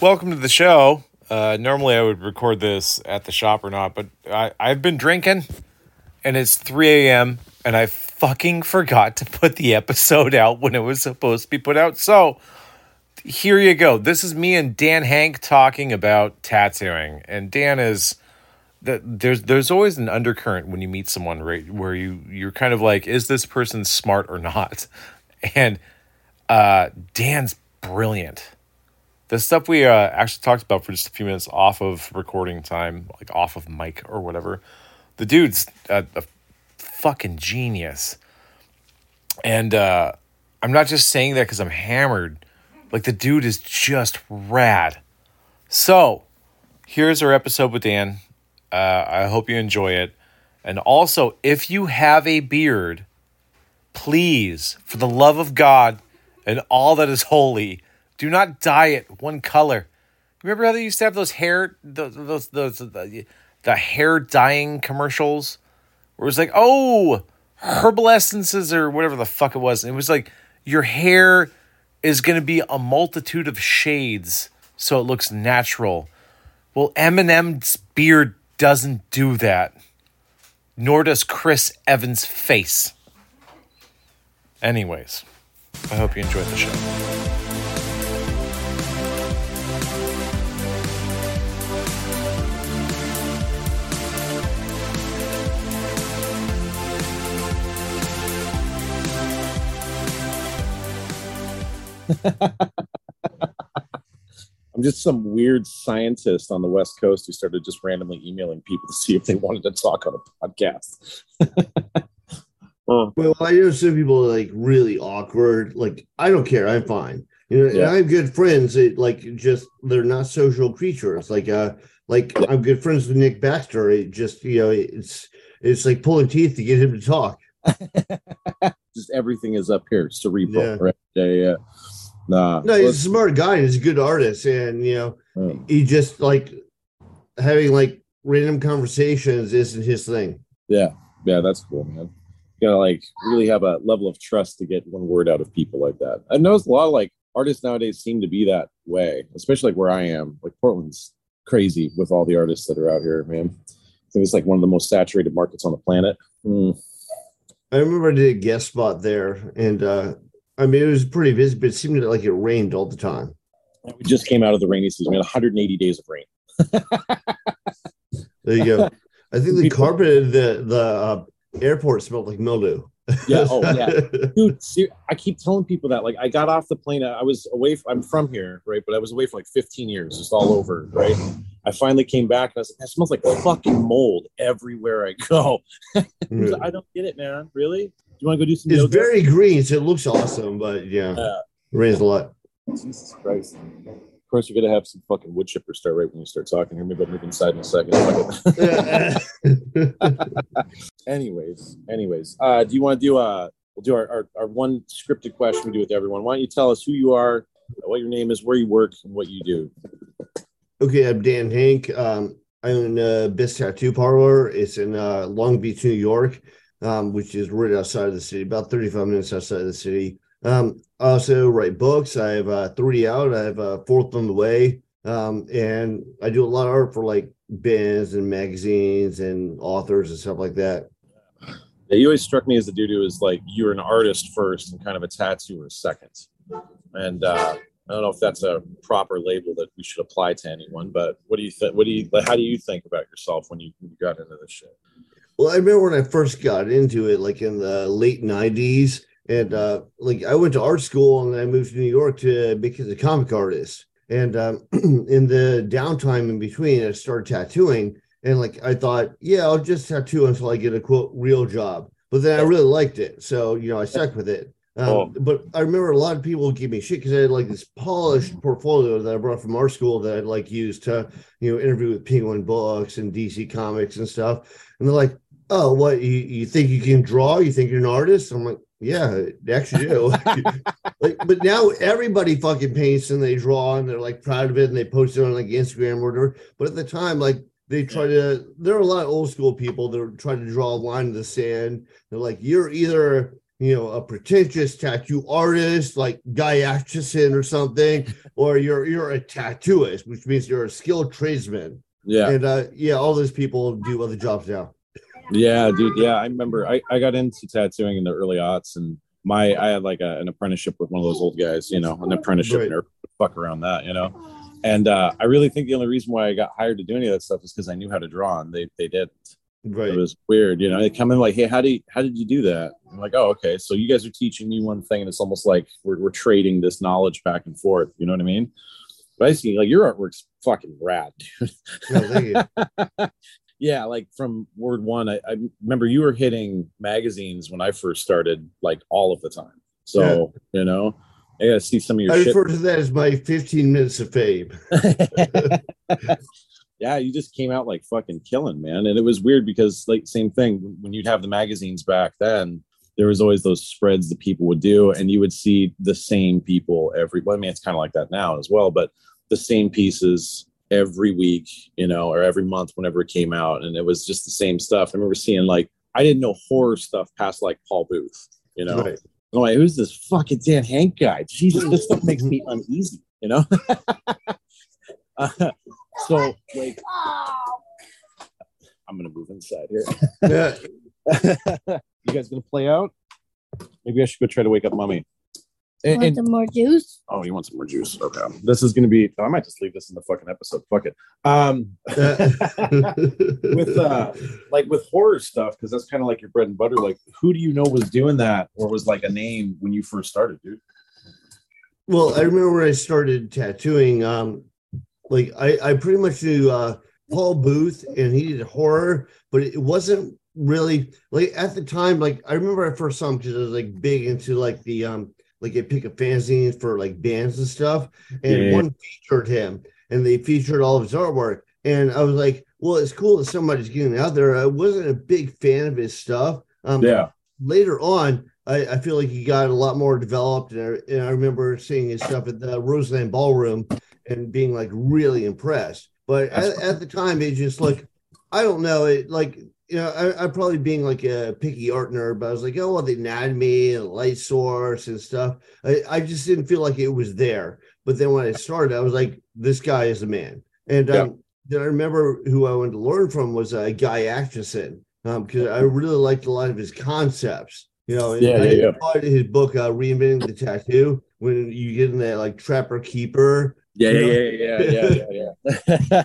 welcome to the show. Uh, normally, I would record this at the shop or not, but I, I've been drinking, and it's 3 a.m., and I fucking forgot to put the episode out when it was supposed to be put out. So, here you go. This is me and Dan Henk talking about tattooing, and Dan is that there's there's always an undercurrent when you meet someone right where you you're kind of like is this person smart or not and uh dan's brilliant the stuff we uh, actually talked about for just a few minutes off of recording time like off of mic or whatever the dude's a, a fucking genius. And uh i'm not just saying that because i'm hammered. Like the dude is just rad. So here's our episode with dan. Uh, I hope you enjoy it. And also, if you have a beard, please, for the love of God and all that is holy, do not dye it one color. Remember how they used to have those hair, those, those, those the, the hair dyeing commercials, where it was like, oh, herbal essences or whatever the fuck it was. And it was like your hair is going to be a multitude of shades, so it looks natural. Well, Eminem's beard doesn't do that. Nor does Chris Evans' face. Anyways, I hope you enjoyed the show. I'm just some weird scientist on the West Coast who started just randomly emailing people to see if they wanted to talk on a podcast. oh. Well, I know some people are like really awkward. Like, I don't care. I'm fine. You know, yeah. I have good friends that like just they're not social creatures. Like, uh, like I'm good friends with Nick Baxter. It just you know, it's it's like pulling teeth to get him to talk. just everything is up here, cerebral. Yeah. Right? Yeah, yeah. Nah. No, he's a smart guy. He's a good artist, and you know, hmm. he just like having like random conversations isn't his thing. Yeah, yeah, that's cool, man. You gotta like really have a level of trust to get one word out of people like that. I noticed a lot of like artists nowadays seem to be that way, especially like where I am. Like Portland's crazy with all the artists that are out here, man. I think it's like one of the most saturated markets on the planet. Mm. I remember I did a guest spot there, and uh, I mean, it was pretty busy, but it seemed like it rained all the time. We just came out of the rainy season. We had 180 days of rain. there you go. I think the carpet the the uh, airport smelled like mildew. yeah. Oh, yeah. Dude, see, I keep telling people that. Like, I got off the plane. I was away. From, I'm from here, right? But I was away for like 15 years, just all over, right? I finally came back and I was like, "It smells like fucking mold everywhere I go." I don't get it, man. Really? You want to go do some? It's yoga? very green, so it looks awesome. But yeah, yeah. rains a lot. Jesus Christ! Of course, you're gonna have some fucking wood chipper start right when you start talking here. Maybe I'll move inside in a second. anyways, anyways, uh, do you want to do? Uh, we'll do our, our, our one scripted question we do with everyone. Why don't you tell us who you are, what your name is, where you work, and what you do? Okay, I'm Dan Henk. Um, I own a Best Tattoo Parlor. It's in uh, Long Beach, New York um, which is right outside of the city, about 35 minutes outside of the city. Um, I also write books. I have uh, three out. I have a uh, fourth on the way. Um, and I do a lot of art for like bands and magazines and authors and stuff like that. Yeah, you always struck me as a dude who is like you're an artist first and kind of a tattooer second. And uh, I don't know if that's a proper label that we should apply to anyone, but what do you think? What do you? How do you think about yourself when you, when you got into this shit? Well, I remember when I first got into it, like in the late '90s, and uh, like I went to art school and I moved to New York to become a comic artist. And um, in the downtime in between, I started tattooing, and like I thought, yeah, I'll just tattoo until I get a quote real job. But then I really liked it, so you know I stuck with it. Um, oh. But I remember a lot of people give me shit because I had like this polished portfolio that I brought from art school that I'd like used to, you know, interview with Penguin Books and DC Comics and stuff. And they're like, oh, what you, you think you can draw? You think you're an artist? I'm like, yeah, actually do. like, but now everybody fucking paints and they draw and they're like proud of it and they post it on like Instagram or whatever. But at the time, like they try to, there are a lot of old school people that are trying to draw a line in the sand. They're like, you're either you know a pretentious tattoo artist like Guy Aitchison or something, or you're you're a tattooist, which means you're a skilled tradesman. Yeah. And uh, yeah, all those people do other jobs now. Yeah, dude. Yeah, I remember I, I got into tattooing in the early aughts and my I had like a, an apprenticeship with one of those old guys, you know, an apprenticeship Right. nerd, fuck around that, you know. And uh, I really think the only reason why I got hired to do any of that stuff is because I knew how to draw, and they they didn't. Right. It was weird, you know. They come in like, "Hey, how do you, how did you do that?" I'm like, "Oh, okay. So you guys are teaching me one thing, and it's almost like we're we're trading this knowledge back and forth. You know what I mean?" But I see, like, your artwork's fucking rad, dude. No, thank you. yeah, like from word one, I, I remember you were hitting magazines when I first started, like all of the time. So you know, I gotta see some of your I shit. refer to that as my 15 minutes of fame. yeah, you just came out like fucking killing, man. And it was weird because like same thing when you'd have the magazines back then, there was always those spreads that people would do, and you would see the same people every. Well, I mean, it's kind of like that now as well, but the same pieces every week, you know, or every month whenever it came out, and it was just the same stuff. I remember seeing like I didn't know horror stuff past like Paul Booth, you know. Right. I'm like, who's this fucking Dan Henk guy? Jesus, this stuff makes me uneasy, you know? Uh, so, like, I'm gonna move inside here. You guys gonna play out? Maybe I should go try to wake up mommy. And, Want some more juice? oh, you want some more juice? Okay. This is gonna be. I might just leave this in the fucking episode. Fuck it. Um, with uh, like with horror stuff, because that's kind of like your bread and butter. Like, who do you know was doing that, or was like a name when you first started, dude? Well, I remember when I started tattooing, um, like I, I pretty much knew uh, Paul Booth and he did horror, but it wasn't really like at the time, like I remember I first saw him because I was like big into like the um like I pick up fanzines for like bands and stuff, and Yeah. one featured him and they featured all of his artwork. And I was like, well, it's cool that somebody's getting out there. I wasn't a big fan of his stuff. Um, Yeah. later on, I, I feel like he got a lot more developed, and I, and I remember seeing his stuff at the Roseland Ballroom and being like really impressed. But at, at the time, it just like I don't know, it like you know, I, I'm probably being like a picky art nerd, but I was like, oh well, the anatomy and light source and stuff. I, I just didn't feel like it was there. But then when I started, I was like, this guy is a man. And um, then I remember who I wanted to learn from was uh, Guy Aitchison because I really liked a lot of his concepts. You know, Yeah, yeah, yeah. his book, uh, Reinventing the Tattoo, when you get in that like Trapper Keeper. Yeah, yeah, yeah, yeah, yeah, yeah,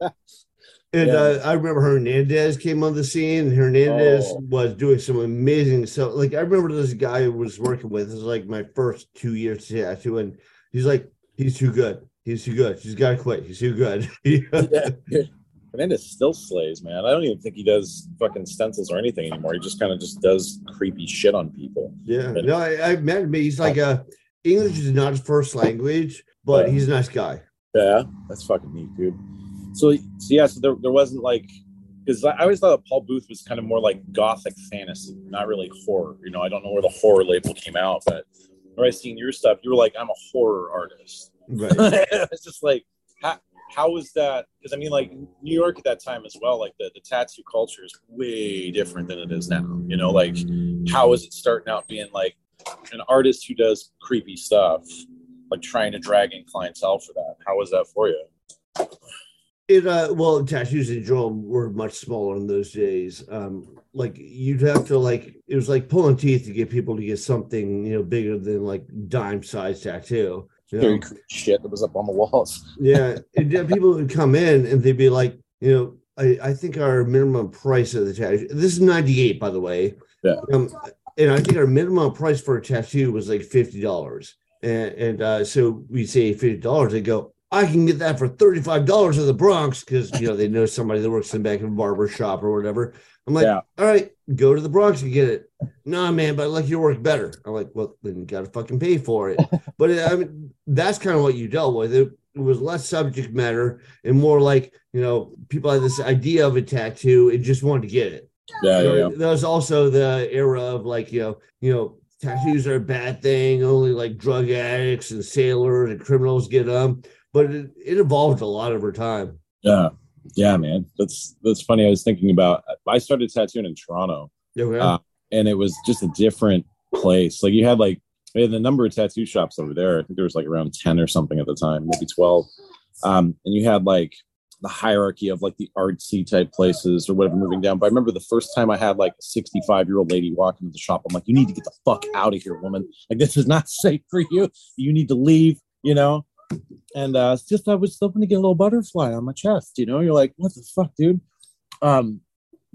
yeah. And Yeah. uh, I remember Hernandez came on the scene, and Hernandez Oh. was doing some amazing stuff. Like I remember this guy I was working with. This is like my first two years tattoo, and he's like, he's too good. He's too good. He's got to quit. He's too good. yeah. Fernandez still slays, man. I don't even think he does fucking stencils or anything anymore. He just kind of just does creepy shit on people. Yeah, no, I, I met him. He's like a English is not his first language, but Yeah. he's a nice guy. Yeah, that's fucking neat, dude. So, so yeah, so there, there wasn't like because I always thought that Paul Booth was kind of more like gothic fantasy, not really horror. You know, I don't know where the horror label came out, but when I seen your stuff, you were like, I'm a horror artist. Right. it's just like how how was that? Because I mean, like New York at that time as well, like the, the tattoo culture is way different than it is now. You know, like how is it starting out being like an artist who does creepy stuff, like trying to drag in clientele for that? How was that for you? It uh well tattoos in general were much smaller in those days. Um like you'd have to like it was like pulling teeth to get people to get something, you know, bigger than like dime size tattoo. You know? Shit that was up on the walls. yeah. And then people would come in and they'd be like, you know, I, I think our minimum price of the tattoo this is 98 by the way. Yeah. Um and I think our minimum price for a tattoo was like fifty dollars. And and uh so we say fifty dollars, they go, I can get that for $35 in the Bronx because you know they know somebody that works in the back of a barber shop or whatever. I'm like, Yeah. all right, go to the Bronx and get it. Nah, man, but I like your work better. I'm like, well, then you gotta fucking pay for it. but I mean, that's kind of what you dealt with. It, it was less subject matter and more like, you know, people had this idea of a tattoo and just wanted to get it. Yeah, yeah, yeah. There was also the era of like, you know, you know, tattoos are a bad thing. Only like drug addicts and sailors and criminals get them. But it, it evolved a lot over time. Yeah, yeah, man. That's that's funny. I was thinking about. I started tattooing in Toronto, Okay. Uh, and it was just a different place. Like you had like we had the number of tattoo shops over there. I think there was like around 10 or something at the time, maybe 12. Um, and you had like the hierarchy of like the artsy type places or whatever moving down. But I remember the first time I had like a 65 year old lady walk into the shop, I'm like, you need to get the fuck out of here, woman. Like, this is not safe for you. You need to leave, you know? And uh, it's just, I was hoping to get a little butterfly on my chest, you know? You're like, what the fuck, dude? Um,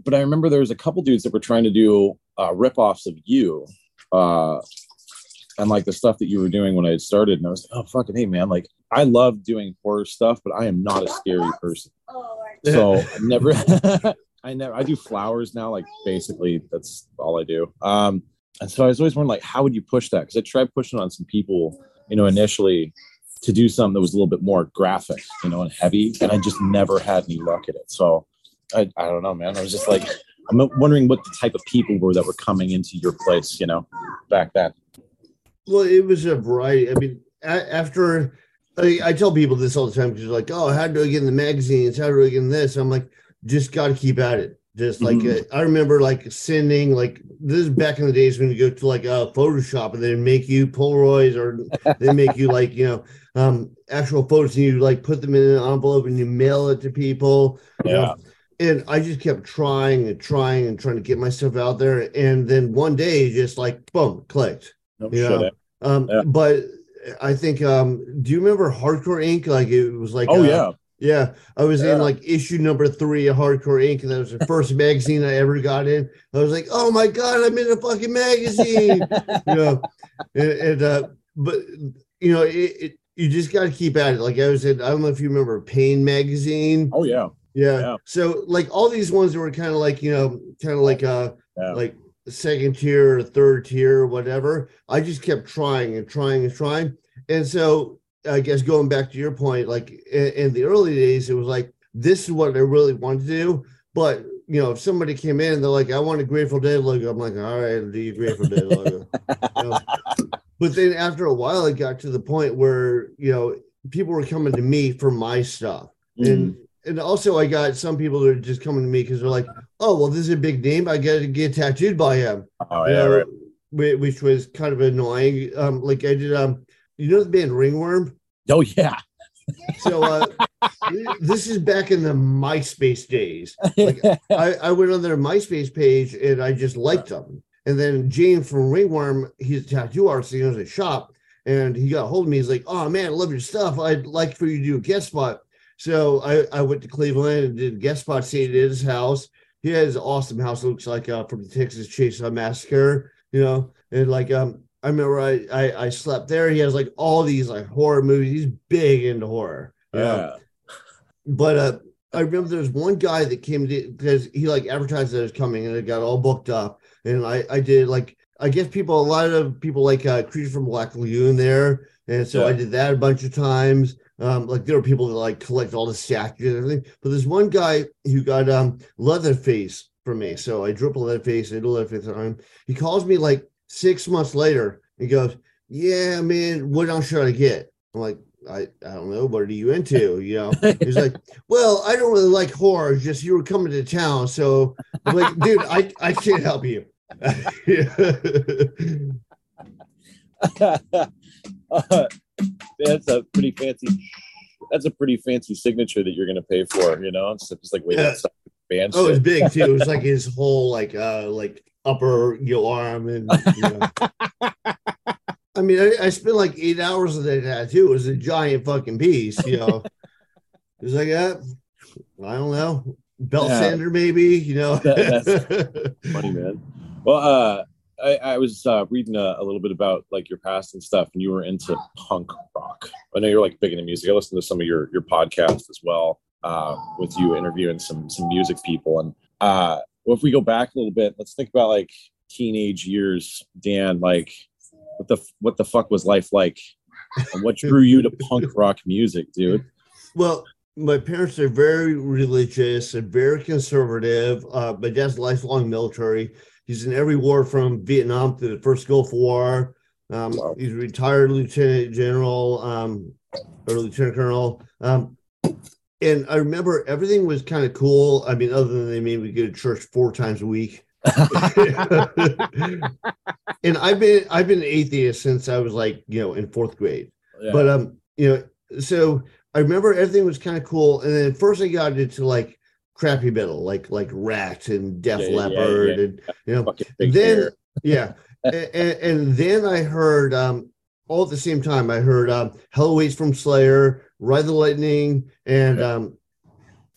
but I remember there was a couple dudes that were trying to do uh, rip-offs of you. Uh, and like the stuff that you were doing when I had started, and I was like, oh fucking hey man, like I love doing horror stuff, but I am not a scary person. So I never I never I do flowers now, like basically that's all I do. Um and so I was always wondering like how would you push that? Because I tried pushing on some people, you know, initially to do something that was a little bit more graphic, you know, and heavy, and I just never had any luck at it. So I, I don't know, man. I was just like I'm wondering what the type of people were that were coming into your place, you know, back then. Well, it was a variety. I mean, a- after I, I tell people this all the time because they're like, "Oh, how do I get in the magazines? How do I get in this?" I'm like, just got to keep at it. Just like Mhm. uh, I remember, like sending like this is back in the days when you go to like a Photoshop and they make you Polaroids or they make you like you know um actual photos and you like put them in an envelope and you mail it to people. Yeah. and I just kept trying and trying and trying to get myself out there. And then one day, just like boom, clicked. Yeah. Um, Yeah. but I think um, do you remember Hardcore Inc? Like it was like Oh uh, yeah. yeah. I was Yeah. in like issue number three of Hardcore Inc. And that was the first magazine I ever got in. I was like, oh my god, I'm in a fucking magazine. you know, and, and uh, but you know, it, it you just got to keep at it. Like I was in, I don't know if you remember Pain magazine. Oh yeah. Yeah. Yeah. So like all these ones that were kind of like, you know, kind of like uh Yeah. like second tier or third tier or whatever. I just kept trying and trying and trying. And so I guess going back to your point, like in, in the early days, it was like this is what I really wanted to do. But you know, if somebody came in and they're like, I want a Grateful Dead logo, I'm like, all right, I'll do your Grateful Dead logo. You know? But then after a while, it got to the point where, you know, people were coming to me for my stuff Mm-hmm. and and also I got some people that are just coming to me because they're like, oh well, this is a big name. I got to get tattooed by him. oh yeah. Right. which was kind of annoying. Um, like I did um, you know the band Ringworm. Oh yeah. So uh, this is back in the MySpace days. Like, I, I went on their MySpace page and I just liked them. And then James from Ringworm, he's a tattoo artist. He owns a shop, and he got a hold of me. He's like, "Oh man, I love your stuff. I'd like for you to do a guest spot." So I, I went to Cleveland and did a guest spot, stayed at his house. He has an awesome house. Looks like uh, from the Texas Chainsaw Massacre, you know. And like um, I remember I, I I slept there. He has like all these like horror movies. He's big into horror. know? yeah. But uh, I remember there was one guy that came to because he like advertised that it was coming and it got all booked up. And I I did like I guess people a lot of people like uh, Creature from Black Lagoon there, and so I did that a bunch of times. Um, like there were people that like collect all the statues and everything. But there's one guy who got um Leatherface for me, so I drew up a Leatherface. I did a Leatherface on him. He calls me like six months later. He goes, "Yeah, man, what else should I get?" I'm like, I, I don't know. What are you into? You know, he's like, well, I don't really like horror. Just you were coming to town, so I'm like, dude, I, I can't help you. Uh, that's a pretty fancy. That's a pretty fancy signature that you're going to pay for. You know, it's just like wait, Yeah. that's band oh, it's big too. It was like his whole like uh like upper you know, arm and. You know. I mean, I, I spent like eight hours of that tattoo. It was a giant fucking piece, you know. It was like, uh, I don't know, belt Yeah. sander maybe, you know. That- funny man. Well, uh, I, I was uh, reading a, a little bit about like your past and stuff, and you were into punk rock. I know you're like big into music. I listened to some of your your podcasts as well, uh, with you interviewing some some music people. And uh, well, if we go back a little bit, let's think about like teenage years, Dan. Like, what the what the fuck was life like, and what drew you to punk rock music, dude? Well, my parents are very religious and very conservative. Uh, my dad's lifelong military. He's in every war from Vietnam to the first Gulf War. Um, Wow. He's a retired lieutenant general um, or lieutenant colonel. Um, and I remember everything was kind of cool. I mean, other than they made me go to church four times a week. and I've been I've been an atheist since I was like you know in fourth grade. Yeah. But um, you know, so I remember everything was kind of cool, and then first I got into like crappy metal, like like Ratt and Def Yeah, yeah, Leppard, yeah. and you know, then hair. yeah, and, and then I heard um all at the same time I heard um Hell Awaits from Slayer, Ride the Lightning, and um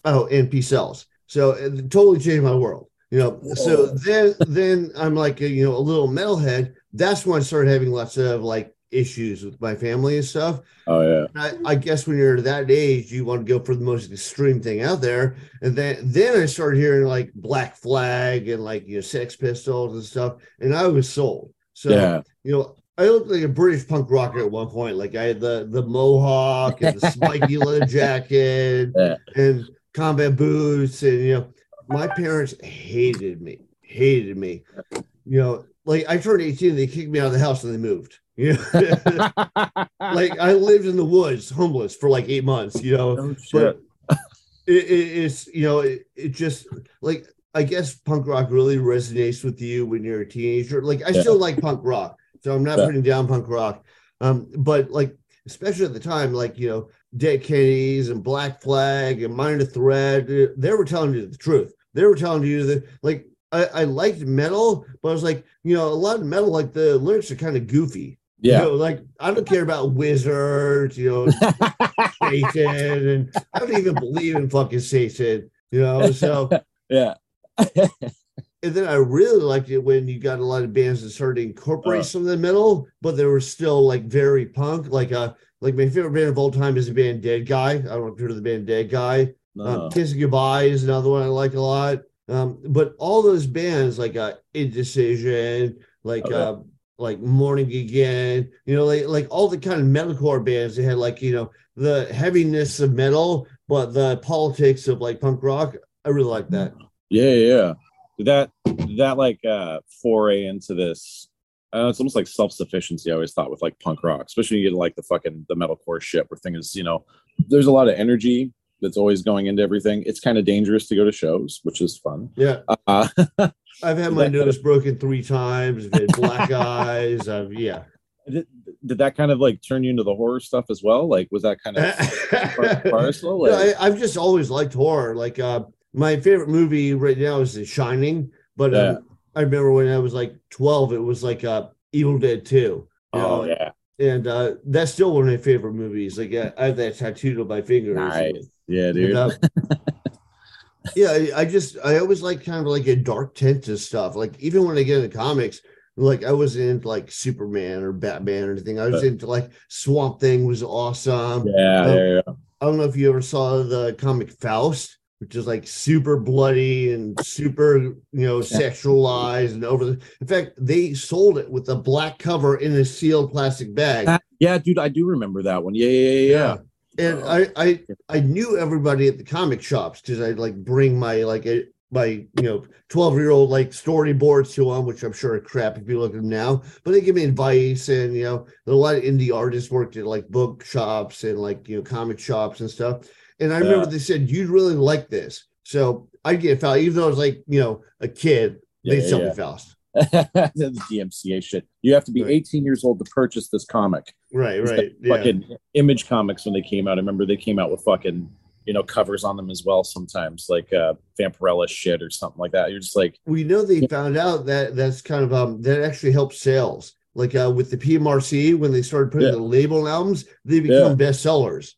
oh and Peace Sells. So it totally changed my world. You know, so then then I'm like a, you know a little metalhead. That's when I started having lots of like issues with my family and stuff. Oh yeah. I, I guess when you're that age, you want to go for the most extreme thing out there. And then then I started hearing like Black Flag and like you know Sex Pistols and stuff, and I was sold. So yeah. you know, I looked like a British punk rocker at one point. Like I had the the mohawk and the spiky leather jacket Yeah. and combat boots, and you know, my parents hated me, hated me. You know, like I turned 18, they kicked me out of the house and they moved. Know, like I lived in the woods, homeless for like eight months. You know, Oh, but it, it, it's you know it, it just like I guess punk rock really resonates with you when you're a teenager. Like I Yeah. still like punk rock, so I'm not Yeah. putting down punk rock. Um, but like especially at the time, like you know, Dead Kennedys and Black Flag and Minor Threat, uh, they were telling you the truth. They were telling you that like I, I liked metal, but I was like, you know, a lot of metal, like the lyrics are kind of goofy. Yeah. You know, like I don't care about wizards, you know, Satan, and I don't even believe in fucking Satan, you know. So, yeah. and then I really liked it when you got a lot of bands that started to incorporate Uh. some of the metal, but they were still like very punk. Like, uh, like my favorite band of all time is the band Dead Guy. I don't know if you heard of the band Dead Guy. No. Um, Kiss It Goodbye is another one I like a lot. Um, but all those bands like uh, Indecision, like Okay. uh, like Morning Again, you know, like like all the kind of metalcore bands. They had like you know the heaviness of metal, but the politics of like punk rock. I really like that. Yeah, yeah. That that like uh foray into this uh, it's almost like self-sufficiency, I always thought with like punk rock, especially when you get like the fucking the metalcore shit where things is, you know, there's a lot of energy that's always going into everything. It's kind of dangerous to go to shows, which is fun. Yeah, Uh, I've had my nose broken three times. I've had black eyes. I've yeah. did, did that kind of like turn you into the horror stuff as well? Like was that kind of and parcel? No, Like, I, I've just always liked horror. Like uh, my favorite movie right now is The Shining, but Yeah. um, I remember when I was like twelve, it was like uh, Evil Dead Two. oh know, yeah. and uh, that's still one of my favorite movies. Like I I have that tattooed on my finger. Nice. Yeah, And, dude. uh, yeah, I, just I always like kind of like a dark tint to stuff. Like even when I get into comics, like I wasn't into like Superman or Batman or anything. I was Right. into like Swamp Thing was awesome. yeah, um, yeah, yeah. I don't know if you ever saw the comic Faust, which is like super bloody and super, you know, sexualized and over the. In fact, they sold it with a black cover in a sealed plastic bag. Yeah, dude, I do remember that one. Yeah, yeah, yeah, yeah. And oh, I, I, I knew everybody at the comic shops because I'd like bring my like a, my you know twelve year old like storyboards to them, which I'm sure are crap if you look at them now. But they give me advice, and you know a lot of indie artists worked at like book shops and like you know comic shops and stuff. And I remember Yeah. they said you'd really like this, so I'd get Faust, even though I was like you know a kid. Yeah, They'd yeah, sell me Faust. the DMCA shit. You have to be Right. 18 years old to purchase this comic. Right, It's right. the Yeah. Fucking Image Comics when they came out. I remember they came out with fucking you know covers on them as well. Sometimes like uh Vampirella shit or something like that. You're just like, we know they Yeah. found out that that's kind of um that actually helps sales like uh with the pmrc when they started putting Yeah. the label on albums they become bestsellers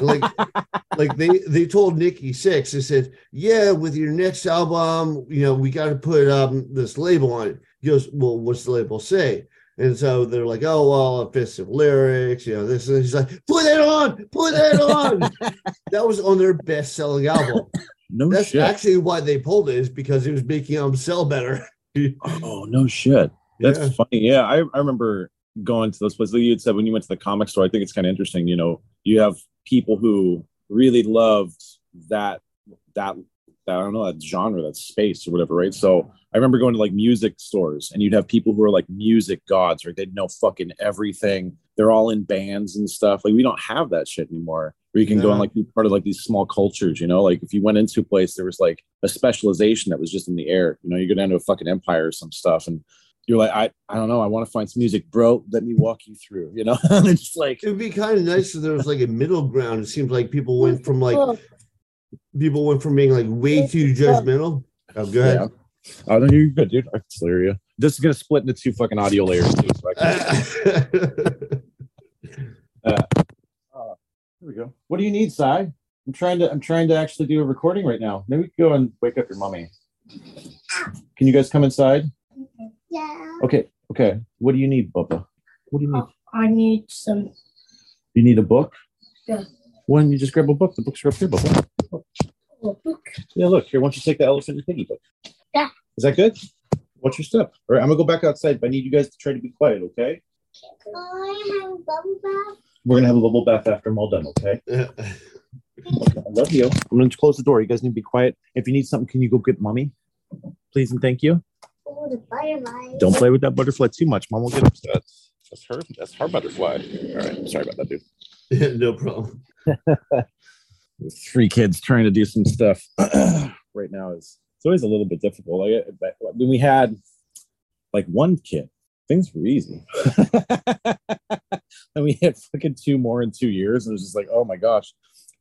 like like they they told Nikki Sixx they said yeah with your next album you know we got to put um this label on it he goes well what's the label say and so they're like, oh well, offensive lyrics, you know, this and he's like, put that on, put that on. that was on their best-selling album. no That's shit. actually why they pulled it, is because it was making them sell better. oh no shit. That's Yeah. funny. Yeah, I, I remember going to those places. You had said when you went to the comic store. I think it's kind of interesting. You know, you have people who really loved that that that I don't know that genre, that space or whatever, right? So I remember going to like music stores, and you'd have people who are like music gods, right? They'd know fucking everything. They're all in bands and stuff. Like we don't have that shit anymore. where you can go and like be part of like these small cultures, you know, like if you went into a place, there was like a specialization that was just in the air, you know, you go down to a fucking empire or some stuff and you're like, I, I don't know, I want to find some music, bro. Let me walk you through, you know, and it's like, It would be kind of nice if there was like a middle ground. It seems like people went from like people went from being like way too judgmental. Oh, go ahead. yeah. Oh, no, you're good, dude. I can still hear you. This is gonna split into two fucking audio layers too. So I can, Uh, uh, here we go. What do you need, Cy? I'm trying to I'm trying to actually do a recording right now. Maybe we could go and wake up your mommy. Can you guys come inside? Yeah. Okay, okay. What do you need, Bubba? What do you need? Oh, I need some. You need a book? Yeah. Why don't you just grab a book? The books are up here, Bubba. Oh, book. Yeah, look, here, why don't you take the elephant and piggy book? Yeah. Is that good? What's your step? All right, I'm gonna go back outside, but I need you guys to try to be quiet, okay? I have a bubble bath. We're gonna have a bubble bath after I'm all done, okay? okay? I love you. I'm going to close the door. You guys need to be quiet. If you need something, can you go get mommy? Please and thank you. Oh, the butterfly. Don't play with that butterfly too much. Mom will get upset. That's her. That's her butterfly. All right. Sorry about that, dude. no problem. Three kids trying to do some stuff right now is it's always a little bit difficult. Like but when we had like one kid, things were easy. and we had fucking two more in two years, and it was just like, oh my gosh.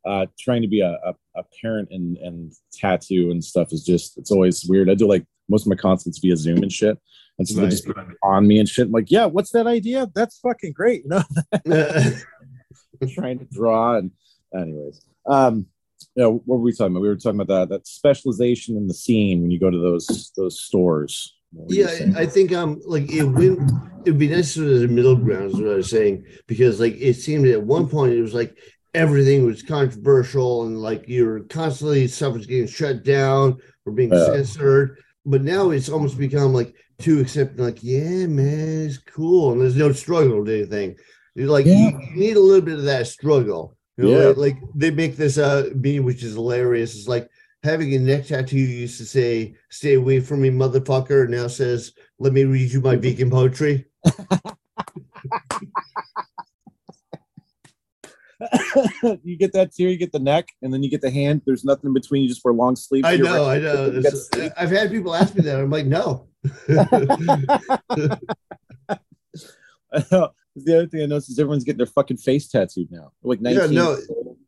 Uh, trying to be a, a, a parent and and tattoo and stuff is just it's always weird. I do like most of my concerts via Zoom and shit, and so they just be on me and shit. I'm like, yeah, what's that idea? That's fucking great. You know, trying to draw and anyways um you know what were we talking about we were talking about that that specialization in the scene when you go to those those stores What were you yeah. I think um like it would it'd be nice if there's a middle ground, is what I was saying. Because like it seemed at one point it was like everything was controversial and like you're constantly stuff was getting shut down or being Yeah. censored. But now it's almost become like too accepting, like, yeah, man, it's cool. And there's no struggle to anything. You're like Yeah. you, need a little bit of that struggle. You know, Yeah. like, like they make this uh meme, which is hilarious. It's like having a neck tattoo used to say, stay away from me, motherfucker, and now says, let me read you my vegan poetry. you get that too you get the neck and then you get the hand there's nothing in between you just wear long sleeves I know, I know. You got It's- sleeve. I've had people ask me that. I'm like, no. The other thing i noticed is everyone's getting their fucking face tattooed now They're like Yeah, no.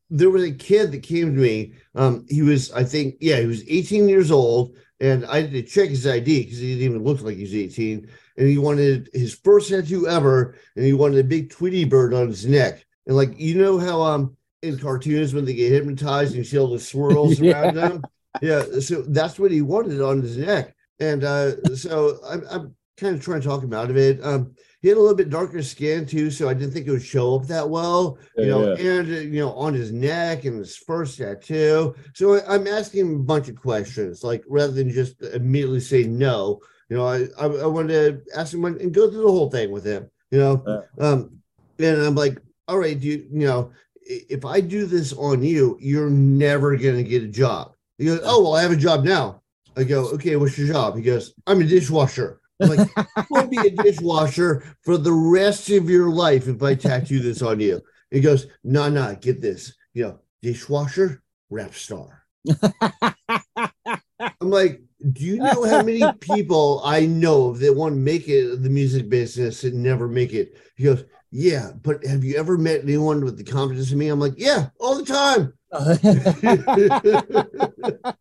there was a kid that came to me. Um, he was, I think, yeah, he was 18 years old, and I had to check his ID because he didn't even look like he was 18. And he wanted his first tattoo ever, and he wanted a big Tweety bird on his neck. And like, you know how um in cartoons when they get hypnotized and you see all the swirls Yeah. around them? Yeah, so that's what he wanted on his neck. And uh, so I'm, I'm kind of trying to talk him out of it. Um, he had a little bit darker skin too, so I didn't think it would show up that well you know, Yeah, and uh, you know, on his neck and his first tattoo. So I, I'm asking him a bunch of questions, like rather than just immediately say no. You know, I I, I wanted to ask him and go through the whole thing with him. You know, um, and I'm like, all right, do you, you know, if I do this on you, you're never gonna get a job. He goes, oh well, I have a job now. I go, okay, what's your job? He goes, I'm a dishwasher. I'm like, you will be a dishwasher for the rest of your life if I tattoo this on you. He goes, no, no, get this. You know, dishwasher, rap star. I'm like, do you know how many people I know that want to make it the music business and never make it? He goes, yeah, but have you ever met anyone with the confidence in me? I'm like, yeah, all the time.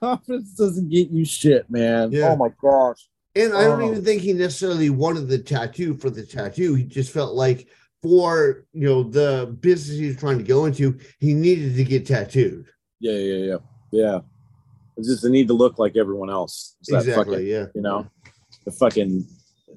confidence doesn't get you shit man Yeah. oh my gosh And I don't Oh. even think he necessarily wanted the tattoo for the tattoo. He just felt like for you know the business he was trying to go into, he needed to get tattooed. Yeah, yeah, yeah, yeah. It's just the need to look like everyone else. It's that exactly. fucking, yeah. you know, the fucking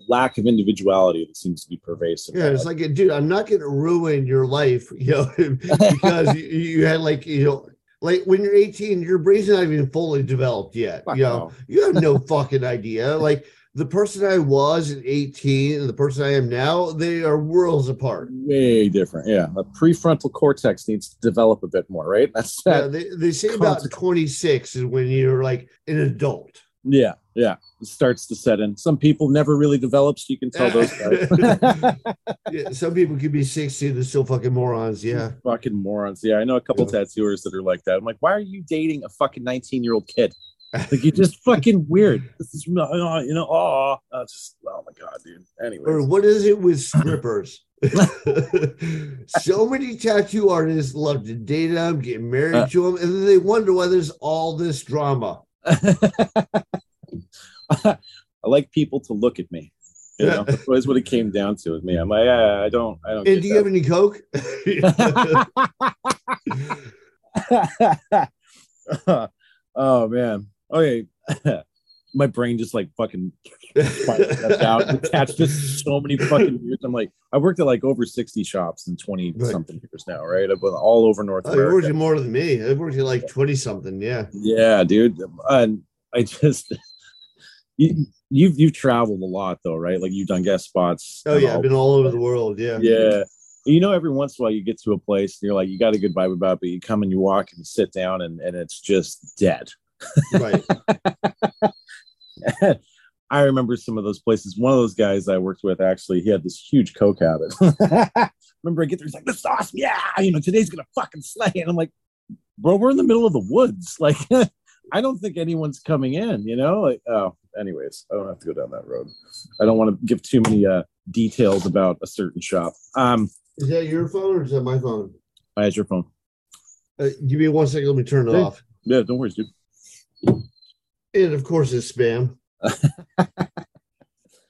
lack of individuality that seems to be pervasive. Yeah. It's like, dude, I'm not going to ruin your life, you know, because you, you had like you know. Like when you're 18, your brain's not even fully developed yet. Fuck you know, no. you have no fucking idea. Like the person I was at 18 and the person I am now, they are worlds apart. way different. Yeah, the prefrontal cortex needs to develop a bit more, right? That's Yeah, they, they say about 26 is when you're like an adult. Yeah, Yeah. it starts to set in. Some people never really develop, so you can tell those guys. Yeah, some people could be 60 they're still fucking morons. Yeah. fucking morons. Yeah, I know a couple Yeah. tattooers that are like that. I'm like, why are you dating a fucking 19 year old kid? Like, you're just fucking weird. This is, you know, oh, uh, just, oh my God, dude. Anyway, or what is it with strippers? so many tattoo artists love to date them, get married Uh. to them, and then they wonder why there's all this drama. I like people to look at me. You know, that's what it came down to with me. I'm like, yeah, I don't, I don't. And do you have any coke? oh man. Okay. My brain just like fucking out. Attached to so many fucking years. I'm like, I worked at like over 60 shops in 20 Right. something years now, right? I've been all over North Oh, you worked America. at more than me. I worked at like 20 something. Yeah. Yeah, dude. And I just you you've you've traveled a lot though, right? Like you've done guest spots. Oh, yeah. all- I've been all over the world. Yeah. yeah. You know, every once in a while you get to a place and you're like, you got a good vibe about it, but you come and you walk and you sit down and, and it's just dead. Right. I remember some of those places. One of those guys I worked with actually, he had this huge coke habit. remember, I get there, he's like, "The sauce, yeah, you know, today's gonna fucking slay." And I'm like, "Bro, we're in the middle of the woods. Like, I don't think anyone's coming in. You know, like, oh, anyways, I don't have to go down that road. I don't want to give too many uh, details about a certain shop. Um, Is that your phone or is that my phone? I had your phone. Uh, give me one second. Let me turn it Hey. off. Yeah, don't worry, dude. And of course, it's spam.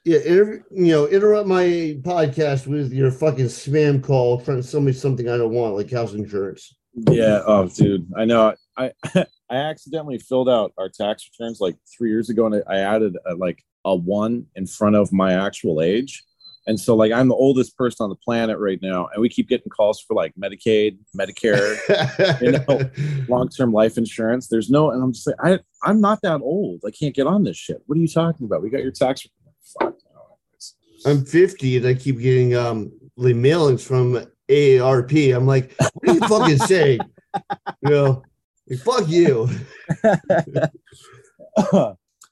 yeah, inter- you know, interrupt my podcast with your fucking spam call trying to sell me something I don't want, like house insurance. Yeah. Oh, dude, I know. I I accidentally filled out our tax returns like three years ago, and I, added a, like a one in front of my actual age, and so like I'm the oldest person on the planet right now, and we keep getting calls for like Medicaid, Medicare, You know, long-term life insurance. There's no, and I'm just like, I I'm not that old. I can't get on this shit. What are you talking about? We got your tax. Fuck. I'm 50 and I keep getting um the mailings from AARP. I'm like, what are you fucking saying? You know, like, fuck you.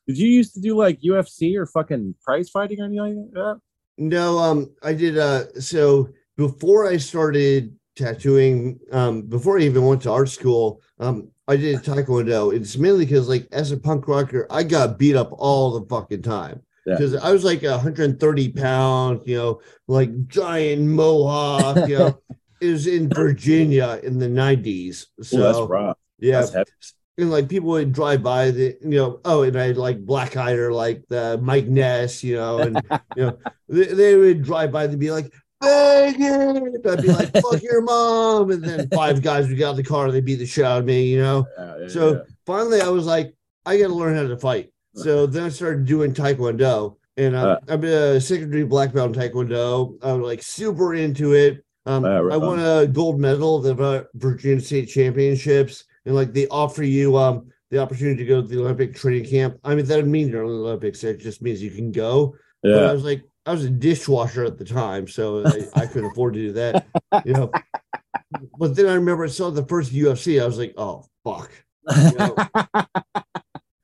Did you used to do like UFC or fucking prize fighting or anything like that? No, um, I did. Uh, so before I started tattooing, um, before I even went to art school, um, I did taekwondo. It's mainly because, like, as a punk rocker, I got beat up all the fucking time Yeah. because I was like 130 pounds, you know, like giant mohawk. You know, it was in Virginia in the 90s. So Oh, that's rough. yeah, That's. And like people would drive by the you know oh and i like black eyed or like the mike ness you know and you know they, they would drive by and be like bang it i'd be like fuck your mom. And then five guys would get out of the car and they'd beat the shit out of me you know? Yeah, yeah, So- yeah. finally i was like i gotta learn how to fight. So then i started doing taekwondo. And uh, i'm a secondary black belt in taekwondo. I'm like super into it. Um, Uh, I won a gold medal at the uh, Virginia State Championships, and like they offer you um the opportunity to go to the Olympic training camp. I mean, that doesn't mean you're in the Olympics; it just means you can go. But I was like, I was a dishwasher at the time, so I, I couldn't afford to do that, you know. But then I remember I saw the first UFC. I was like, oh fuck. You know?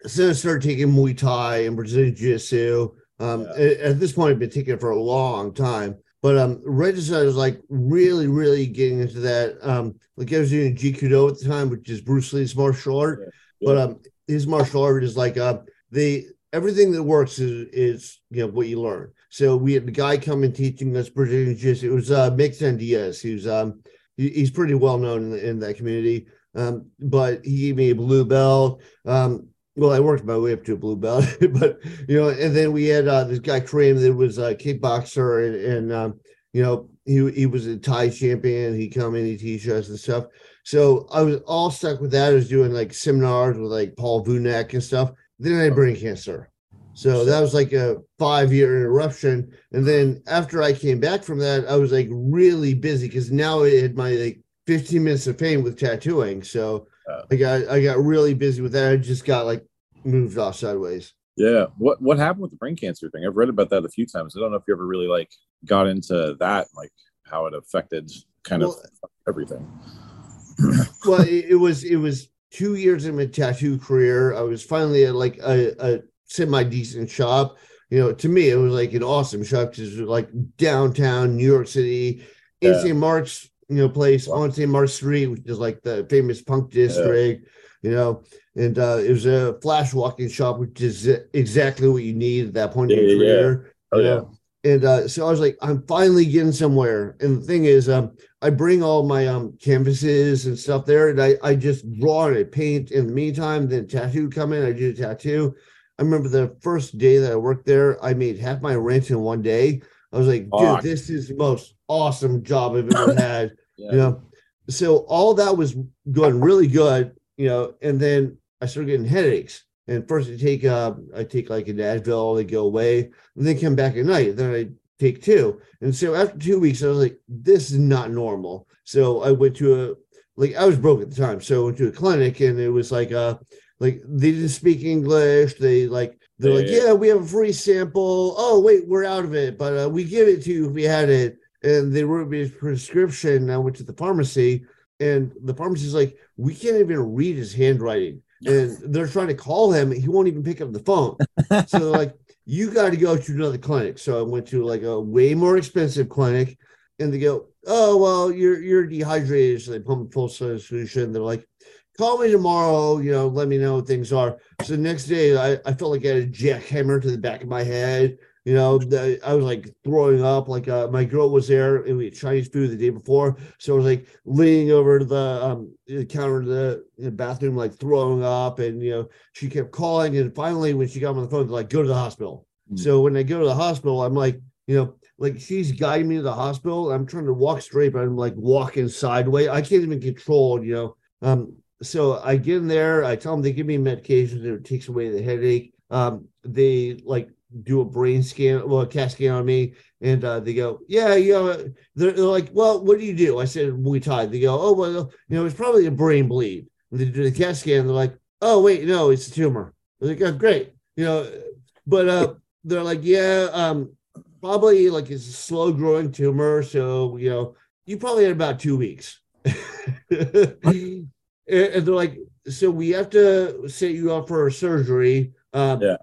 so I started taking Muay Thai and Brazilian Jiu Jitsu. Um, Yeah. at, at this point, I've been taking it for a long time. But um, right as I was like really, really getting into that, um, like I was doing Do at the time, which is Bruce Lee's martial art. But um, his martial art is like uh, they everything that works is is you know what you learn. So we had the guy come and teaching us Brazilian Jiu-Jitsu. It was uh, Mixon Diaz. Was um, he- he's pretty well known in, in that community. Um, but he gave me a blue belt. Um, well, I worked my way up to a blue belt, but you know, and then we had uh, this guy Kareem that was a kickboxer, and, and um, you know, he he was a Thai champion. He come in, he teach us and stuff. So I was all stuck with that. I was doing like seminars with like Paul Vunak and stuff. Then I had brain cancer. So that was like a five year interruption. And then after I came back from that, I was like really busy because now I had my like 15 minutes of fame with tattooing. So I got I got really busy with that. I just got like moved off sideways. Yeah. What what happened with the brain cancer thing? I've read about that a few times. I don't know if you ever really like got into that, like how it affected kind of everything. well, it, it was it was two years in my tattoo career. I was finally at like a, a semi decent shop. You know, to me, it was like an awesome shop because it was like downtown New York City, in Yeah. St. Mark's, you know, place on St. Mark's Street, which is like the famous punk district, you know. And uh, it was a flash walking shop, which is exactly what you need at that point in your yeah, yeah. career. Oh yeah. know? And uh, so I was like, I'm finally getting somewhere. And the thing is, um, I bring all my um canvases and stuff there, and I I just draw and I paint in the meantime. Then tattoo come in, I do a tattoo. I remember the first day that I worked there, I made half my rent in one day. I was like, dude, Fuck. this is the most awesome job I've ever had. Yeah. You know, so all that was going really good, you know, and then I started getting headaches. And first I take uh I take like an Advil, they go away, and then come back at night. Then I take two. And so after two weeks, I was like, this is not normal. So I went to a like I was broke at the time. So I went to a clinic and it was like uh like they didn't speak English. They like they're like, Yeah. yeah, we have a free sample. Oh, wait, we're out of it, but uh, we give it to you if we had it. And they wrote me a prescription. I went to the pharmacy, and the pharmacy's like, we can't even read his handwriting. And they're trying to call him. He won't even pick up the phone. So they're like, you got to go to another clinic. So I went to like a way more expensive clinic, and they go, oh well, you're you're dehydrated. So they pump a full solution. They're like, call me tomorrow. You know, let me know what things are. So the next day, I, I felt like I had a jackhammer to the back of my head. You know, the, I was like throwing up. Like uh, my girl was there, and we had Chinese food the day before, so I was like leaning over to the um the counter of the, bathroom, like throwing up, and you know, she kept calling, and finally, when she got on the phone, like, "Go to the hospital." Mm. So when I go to the hospital, I'm like, you know, like she's guiding me to the hospital. I'm trying to walk straight, but I'm like walking sideways. I can't even control, you know. Um, so I get in there, I tell them they give me medication that takes away the headache. Um, they like do a brain scan, well, a CAT scan on me, and uh, they go, Yeah, you know, they're, they're like, Well, what do you do? I said, Muay Thai. They go, Oh, well, you know, it's probably a brain bleed. And they do the CAT scan, they're like, Oh, wait, no, it's a tumor. Was like, Oh, great. You know, but uh, they're like, Yeah, um, probably like it's a slow growing tumor. So, you know, you probably had about two weeks. and and they're like, so we have to set you up for a surgery. Um, Yeah.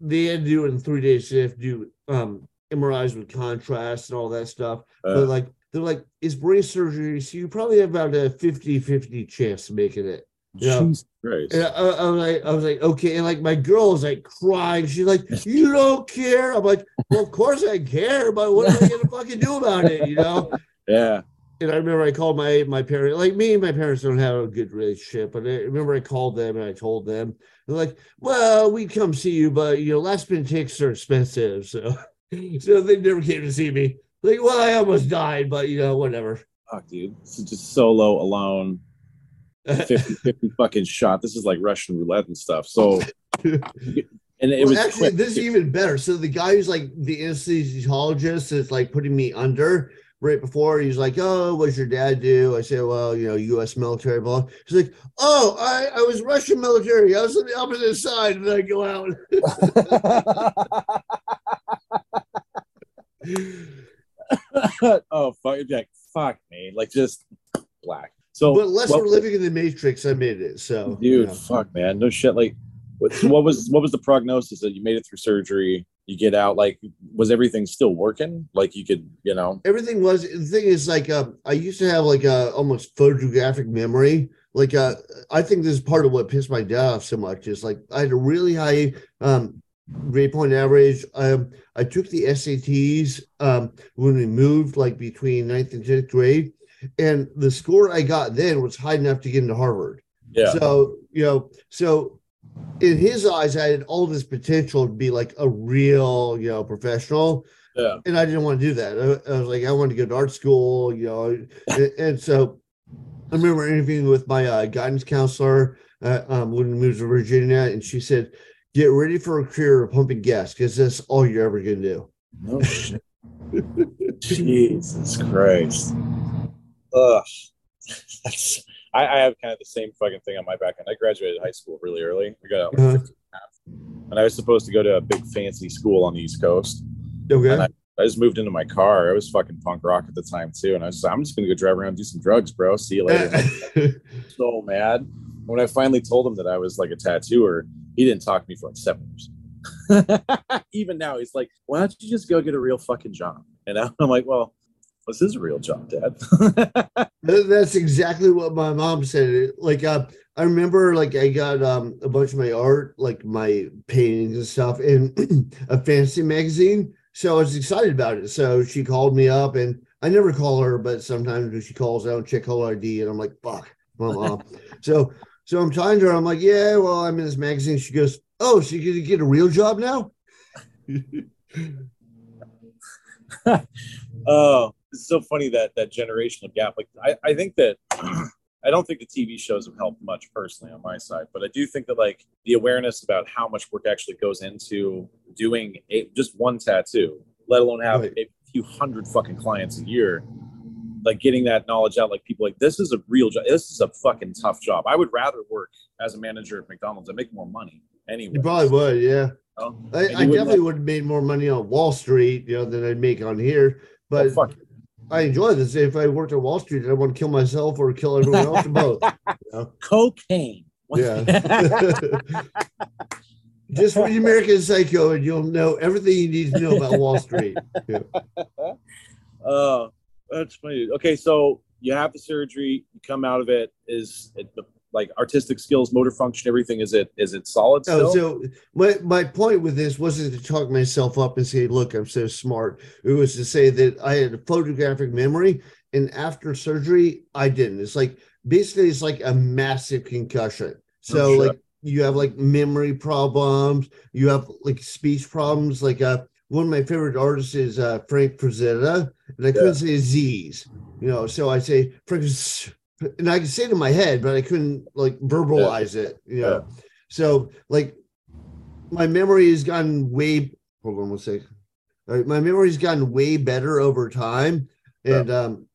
They had to do it in three days. They have to do um, MRIs with contrast and all that stuff. Uh, but like, they're like, it's brain surgery. So you probably have about a 50 50 chance of making it. Yeah. Jesus Christ. I, I was like, I was like, okay. And like, my girl was like crying. She's like, you don't care. I'm like, well, of course I care, but what am I going to fucking do about it? You know? Yeah. And I remember I called my my parents. Like me and my parents don't have a good relationship, but I remember I called them and I told them. They're like, "Well, we come see you, but you know, last minute tickets are expensive, so so they never came to see me." Like, well, I almost died, but you know, whatever. Fuck, dude. This is just solo alone. 50 50 fucking shot. This is like Russian roulette and stuff. So, and it well, was actually, quick. this is even better. So the guy who's like the anesthesiologist is like putting me under right before. He's like, "Oh, what's your dad do?" I say, "Well, you know, U.S. military." Blah. He's like, "Oh, I, I was Russian military. I was on the opposite side." And then I go out. oh fuck, like fuck me, like just black. So, but unless what- we're living in the Matrix, I made it. So, dude, you know. fuck, man, no shit. Like, what, what was what was the prognosis that you made it through surgery? You get out, like, was everything still working? Like, you could, you know, everything was the thing is like uh, I used to have like a almost photographic memory. Like uh, I think this is part of what pissed my dad off so much is like I had a really high um grade point average. Um, I took the SATs um when we moved like between ninth and tenth grade, and the score I got then was high enough to get into Harvard. yeah, So, you know, so in his eyes, I had all this potential to be like a real, you know, professional. yeah, And I didn't want to do that. I, I was like, I wanted to go to art school, you know. and, and so I remember interviewing with my uh, guidance counselor uh, um, when we moved to Virginia, and she said, Get ready for a career of pumping gas because that's all you're ever going to do. no shit. Jesus Christ. Ugh. That's, I, I have kind of the same fucking thing on my back end. I graduated high school really early. I got out like Uh-huh. 15 and a half. and I was supposed to go to a big fancy school on the East Coast. Okay. And I just moved into my car. I was fucking punk rock at the time too, and I was just, I'm just gonna go drive around and do some drugs, bro. See you later. so mad. When I finally told him that I was like a tattooer, he didn't talk to me for like seven years. Even now, he's like, "Why don't you just go get a real fucking job?" And I'm like, "Well, this is a real job, Dad." That's exactly what my mom said. Like, uh, I remember, like, I got um, a bunch of my art, like my paintings and stuff, in a fantasy magazine. So I was excited about it. So she called me up, and I never call her, but sometimes when she calls, I don't check caller ID, and I'm like, "Fuck, my mom." so, so I'm talking to her. I'm like, "Yeah, well, I'm in this magazine." She goes, "Oh, so you can get a real job now?" oh, it's so funny that that generational gap. Like, I, I think that I don't think the TV shows have helped much personally on my side, but I do think that like the awareness about how much work actually goes into doing a, just one tattoo, let alone have Right. a few hundred fucking clients a year. Like getting that knowledge out, like people like this is a real job. This is a fucking tough job. I would rather work as a manager at McDonald's. I make more money anyway. You probably would, yeah. Oh, I, I wouldn't definitely would have made more money on Wall Street, you know, than I'd make on here. But Oh. I enjoy this. If I worked on Wall Street, I want to kill myself or kill everyone else both. cocaine. Yeah. Just read American Psycho and you'll know everything you need to know about Wall Street. Oh, that's funny. Okay, so you have the surgery, you come out of it. Is it the, like artistic skills, motor function, everything? Is it is it solid Oh, still? so my, my point with this wasn't to talk myself up and say, look, I'm so smart. It was to say that I had a photographic memory and after surgery, I didn't. It's like basically it's like a massive concussion. So Oh, sure. like you have like memory problems, you have like speech problems. Like uh one of my favorite artists is uh Frank Frazetta, and I couldn't say Z's, you know, so I say Frank and I could say it in my head, but I couldn't like verbalize it, you know. So like my memory has gotten way hold on one second. All right, my memory's gotten way better over time. And um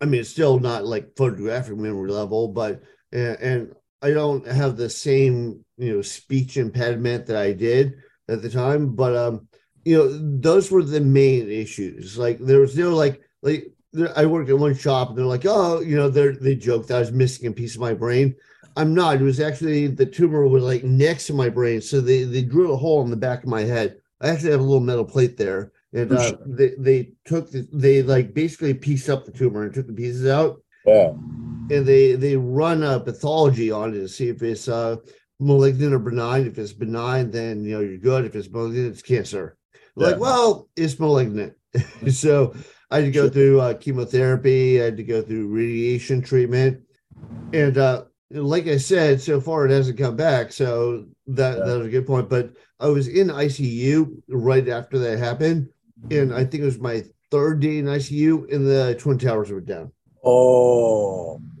I mean it's still not like photographic memory level, but and, and I don't have the same you know speech impediment that I did at the time, but um you know those were the main issues. Like there was no like like I worked at one shop and they're like, oh, you know, they they joked that I was missing a piece of my brain. I'm not. It was actually the tumor was like next to my brain, so they they drilled a hole in the back of my head. I actually have a little metal plate there, and uh, they they took the, they like basically pieced up the tumor and took the pieces out, yeah. and they they run a pathology on it to see if it's uh malignant or benign. If it's benign, then you know you're good. If it's malignant, it's cancer. Like, well, it's malignant. so I had to go Sure. through uh, chemotherapy. I had to go through radiation treatment, and uh, like I said, so far it hasn't come back. So that Yeah. that was a good point. But I was in ICU right after that happened, and I think it was my third day in ICU, and the twin towers were down. Oh,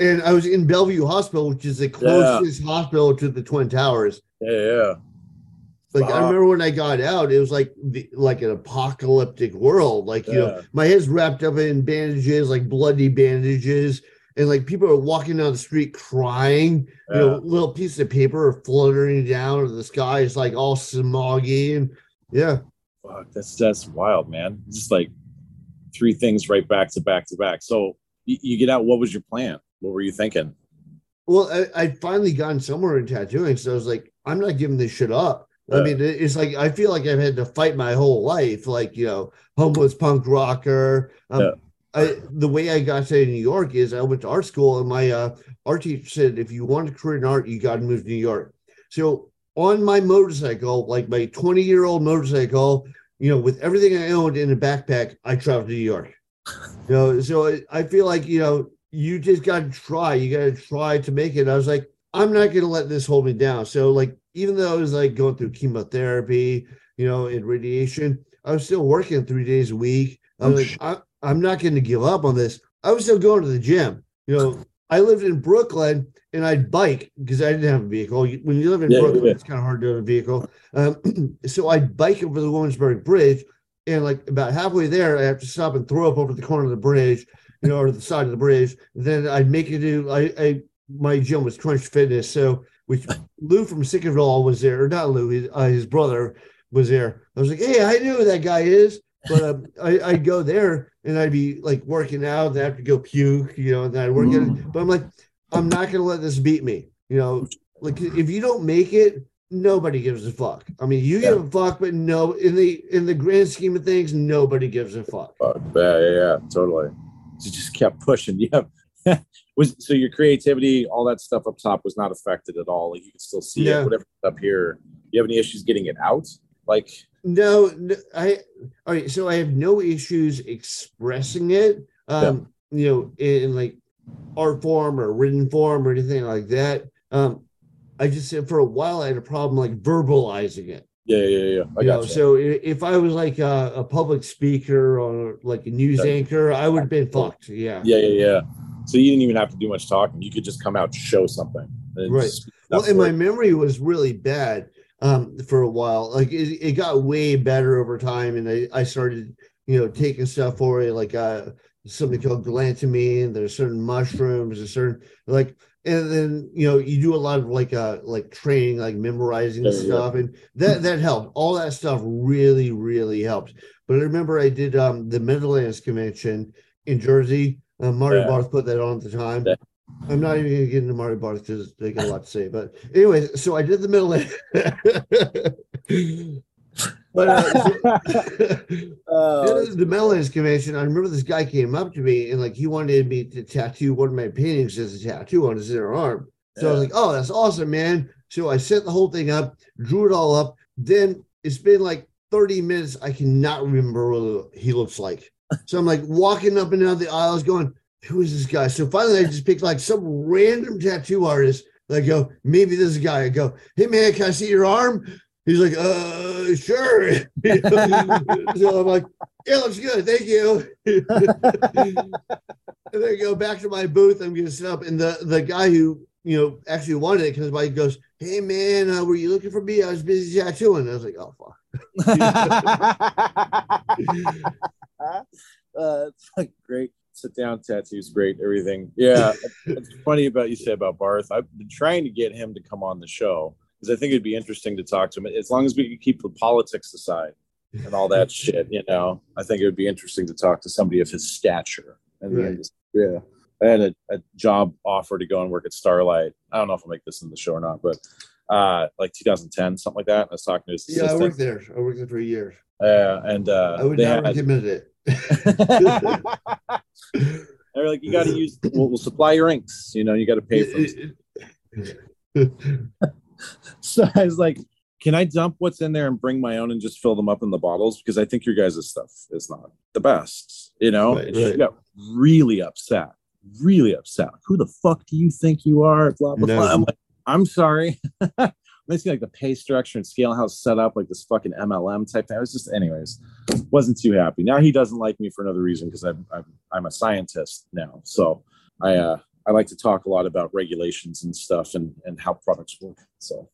and I was in Bellevue Hospital, which is the closest hospital to the Twin Towers. yeah, yeah. Like I remember when I got out, it was like the, like an apocalyptic world. Like you know, my head's wrapped up in bandages, like bloody bandages, and like people are walking down the street crying. You know, little pieces of paper are fluttering down, or the sky is like all smoggy, and yeah, Fuck, that's that's wild, man. Just like three things right back to back to back. So you, you get out. What was your plan? What were you thinking? Well, I, I'd finally gotten somewhere in tattooing, so I was like, I'm not giving this shit up. I mean, it's like I feel like I've had to fight my whole life, like you know, homeless punk rocker. Um, Yeah. I, the way I got to New York is I went to art school, and my uh, art teacher said, if you want a career in art, you got to move to New York. So on my motorcycle, like my 20 year old motorcycle, you know, with everything I owned in a backpack, I traveled to New York. You know, so I, I feel like you know, you just got to try. You got to try to make it. I was like, I'm not going to let this hold me down. So like, even though I was like going through chemotherapy, you know, and radiation, I was still working three days a week. I was Oh, like, shit. I, I'm not going to give up on this. I was still going to the gym. You know, I lived in Brooklyn and I'd bike because I didn't have a vehicle. When you live in Yeah, Brooklyn, yeah. it's kind of hard to have a vehicle. Um, so I'd bike over the Williamsburg Bridge, and like about halfway there, I have to stop and throw up over the corner of the bridge, you know, or the side of the bridge. Then I'd make it to I, I my gym was Crunch Fitness, so which Lou from Sick of It All was there, or not Lou, his, uh, his brother was there. I was like, hey, I know who that guy is. But um, I, I'd go there and I'd be like working out and I have to go puke, you know, and then I'd work Mm. it. But I'm like, I'm not going to let this beat me. You know, like if you don't make it, nobody gives a fuck. I mean, you give a fuck, but no, in the in the grand scheme of things, nobody gives a fuck. Fuck, yeah, yeah, yeah, totally. So just kept pushing. Yeah. Was so your creativity, all that stuff up top was not affected at all. Like you can still see Yeah. it, whatever up here. You have any issues getting it out? Like No, no, I all right. So I have no issues expressing it. Um, you know, in, like art form or written form or anything like that. Um, I just said for a while I had a problem like verbalizing it. yeah, yeah, yeah. yeah. I You know, got you. so if I was like a, a public speaker or like a news Yeah. anchor, I would have been fucked. Yeah. yeah, yeah, yeah. So you didn't even have to do much talking. You could just come out, and show something. and Right. Well, and my it. memory was really bad um, for a while. Like it, it got way better over time, and I, I started, you know, taking stuff for it, like uh, something called galantamine. There's certain mushrooms, a certain like, and then you know, you do a lot of like uh like training, like memorizing Yeah, yeah. stuff, and that that helped. All that stuff really, really helped. But I remember I did um the Meadowlands convention in Jersey. Uh, Mario Yeah. Barth put that on at the time. Yeah. I'm not even gonna get into Mario Barth because they got a lot to say. But anyway, so I did the middle. but uh, Oh, the Meadowlands convention, I remember this guy came up to me and like he wanted me to tattoo one of my paintings as a tattoo on his inner arm. So I was like, "Oh, that's awesome, man!" So I set the whole thing up, drew it all up. Then it's been like 30 minutes. I cannot remember what he looks like. So I'm like walking up and down the aisles, going, "Who is this guy?" So finally, I just picked like some random tattoo artist. I go, maybe this guy. I go, "Hey man, can I see your arm?" He's like, "Uh, sure." so I'm like, "Yeah, looks good, thank you." and then I go back to my booth. I'm going to sit up, and the the guy who you know actually wanted it comes by. He goes, "Hey man, uh, were you looking for me? I was busy tattooing." I was like, "Oh fuck." uh, it's great. Sit down tattoos, great, everything. Yeah, it's funny about you say about Barth. I've been trying to get him to come on the show because I think it'd be interesting to talk to him. As long as we keep the politics aside and all that shit, you know, I think it would be interesting to talk to somebody of his stature. And Right. yeah, I had a, a job offer to go and work at Starlight. I don't know if I'll make this in the show or not, but uh, like 2010, something like that. I was talking to his Yeah, I worked there. I worked there for years. Uh, and uh, I would not had- recommend it. They're like, you got to use. We'll, we'll supply your inks. You know, you got to pay for. them. So I was like, can I dump what's in there and bring my own and just fill them up in the bottles? Because I think your guys' stuff is not the best. You know, Right, And she got really upset, really upset. Who the fuck do you think you are? Blah blah No. blah. I'm like, I'm sorry. Basically, like the pay structure and scale how it's set up, like this fucking MLM type thing. I was just, anyways, wasn't too happy. Now he doesn't like me for another reason because I'm, I'm I'm a scientist now. So I uh I like to talk a lot about regulations and stuff and and how products work. So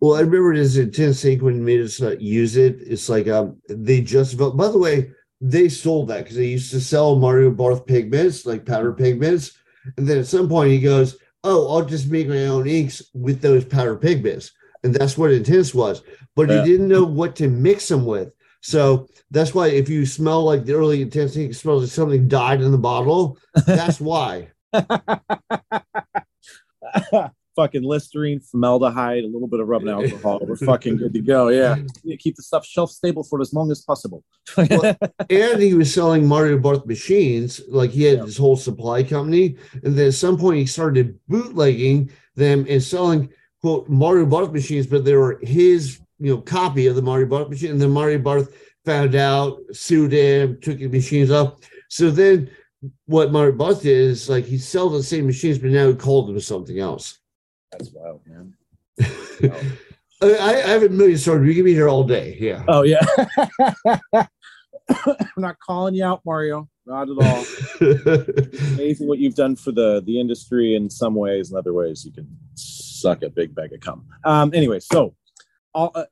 Well, I remember this Intenze thing when made us uh, use it. It's like um, they just developed. By the way, they sold that because they used to sell Mario Barth pigments, like powder pigments. And then at some point he goes, "Oh, I'll just make my own inks with those powder pigments," and that's what Intenze was. But Yeah. he didn't know what to mix them with. So that's why if you smell like the early Intenze ink, smells like something died in the bottle. That's why. fucking Listerine, formaldehyde, a little bit of rubbing alcohol. We're fucking good to go. Yeah. Keep the stuff shelf stable for as long as possible. Well, and he was selling Mario Barth machines. Like he had Yeah. this whole supply company. And then at some point he started bootlegging them and selling quote Mario Barth machines, but they were his you know copy of the Mario Barth machine. And then Mario Barth found out, sued him, took his machines off. So then what Mario Barth did is like he sold the same machines, but now he called them something else. That's wild, man. I, I have a million stories. We can be here all day. Yeah. Oh yeah. I'm not calling you out, Mario. Not at all. Amazing what you've done for the the industry in some ways, in other ways you can suck a big bag of cum. Um, anyway, so all uh,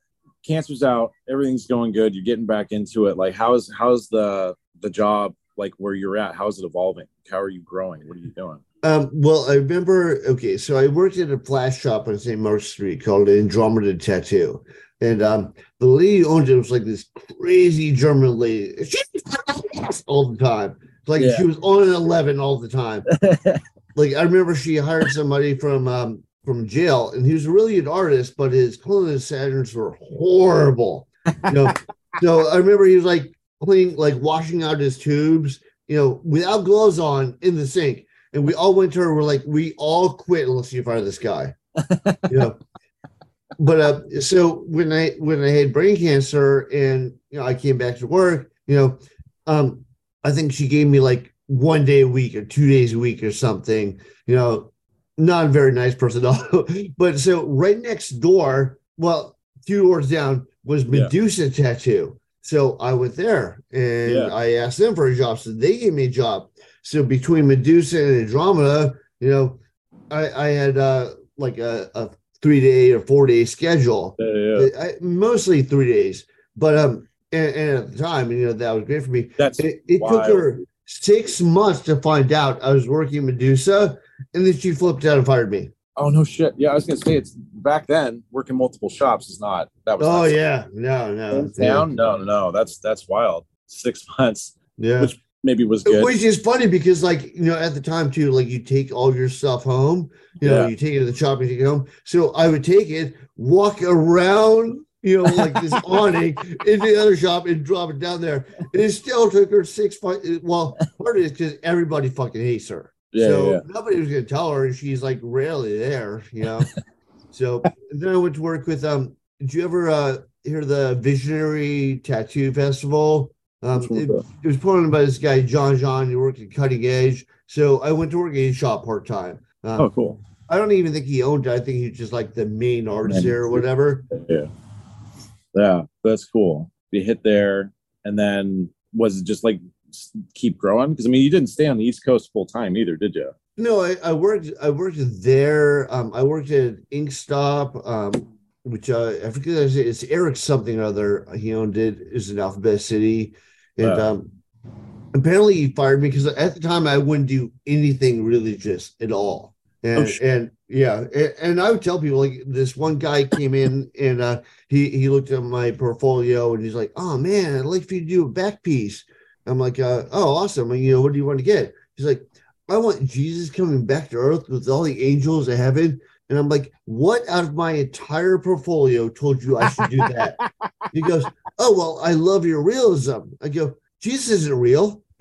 cancer's out, everything's going good. You're getting back into it. Like, how's how's the the job like where you're at? How's it evolving? How are you growing? What are you doing? Um, well, I remember. Okay, so I worked at a flash shop on St. Mark's Street called Andromeda Tattoo, and um, the lady who owned it was like this crazy German lady, She was all the time. Like Yeah. she was on an eleven all the time. like I remember she hired somebody from um, from jail, and he was really an artist, but his clothing standards were horrible. You know, so I remember he was like cleaning, like washing out his tubes, you know, without gloves on in the sink. And we all went to her. We're like, we all quit unless you fire this guy. you know. But uh, so when I when I had brain cancer and you know I came back to work, you know, um, I think she gave me like one day a week or two days a week or something. You know, not a very nice person. but so right next door, well, two doors down was Yeah. Medusa tattoo. So I went there and Yeah. I asked them for a job. So they gave me a job. So between Medusa and Andromeda, you know, I, I had uh, like a, a three day or four day schedule. Yeah, yeah. I, mostly three days, but um, and, and at the time, you know, that was great for me. That's It, it took her six months to find out I was working Medusa, and then she flipped out and fired me. oh no shit. Yeah, I was gonna say it's back then working multiple shops is not that was Oh yeah, no, no, down. No, no, no. That's that's wild. Six months yeah. Which maybe was good. Which is funny because, like, you know, at the time too, like you take all your stuff home, you know, Yeah. you take it to the shop and take it home. So I would take it, walk around, you know, like this awning into the other shop and drop it down there. And it still took her six. Well, part of it is because everybody fucking hates her. Yeah, so yeah. nobody was gonna tell her, and she's like rarely there, you know. so then I went to work with um. Did you ever uh hear the Visionary Tattoo Festival? Um, Which one was it, it was put on by this guy John John. He worked at Cutting Edge, so I went to work at his shop part time. Um, Oh, cool. I don't even think he owned it. I think he was just like the main artist there or whatever. Yeah. Yeah, that's cool. You hit there, and then was it just like keep growing? Because I mean, you didn't stay on the East Coast full time either, did you? No, I, I worked. I worked there. Um, I worked at Inkstop, um, which uh, I forget. It's, it's Eric something or other. He owned it. Is in Alphabet City, and Wow. um, apparently he fired me because at the time I wouldn't do anything religious at all. And Oh, shit. and yeah, and, and I would tell people like this one guy came in and uh, he he looked at my portfolio and he's like, "Oh man, I'd like for you to do a back piece." I'm like, uh, "Oh, awesome! And, you know, what do you want to get?" He's like, "I want Jesus coming back to earth with all the angels of heaven." And I'm like, "What out of my entire portfolio told you I should do that?" he goes, "Oh well, I love your realism." I go, "Jesus isn't real."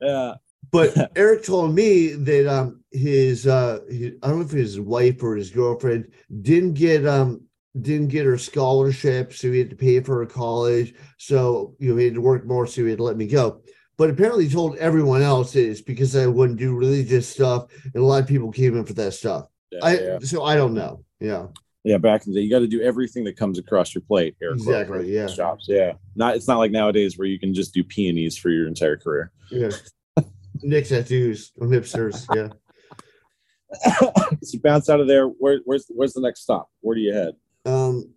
Yeah. but Eric told me that um his uh his, I don't know if his wife or his girlfriend didn't get um didn't get her scholarship, so he had to pay for her college. So you know he had to work more, so he had to let me go. But apparently, told everyone else it's because I wouldn't do religious stuff, and a lot of people came in for that stuff. Yeah, I yeah. so I don't know. Yeah, Yeah, back in the day, you got to do everything that comes across your plate. air Exactly, right? yeah. Shops. Yeah. Not. It's not like nowadays where you can just do peonies for your entire career. yeah. Nick tattoos on hipsters. Yeah. so you bounce out of there. Where, where's where's the next stop? Where do you head? Um,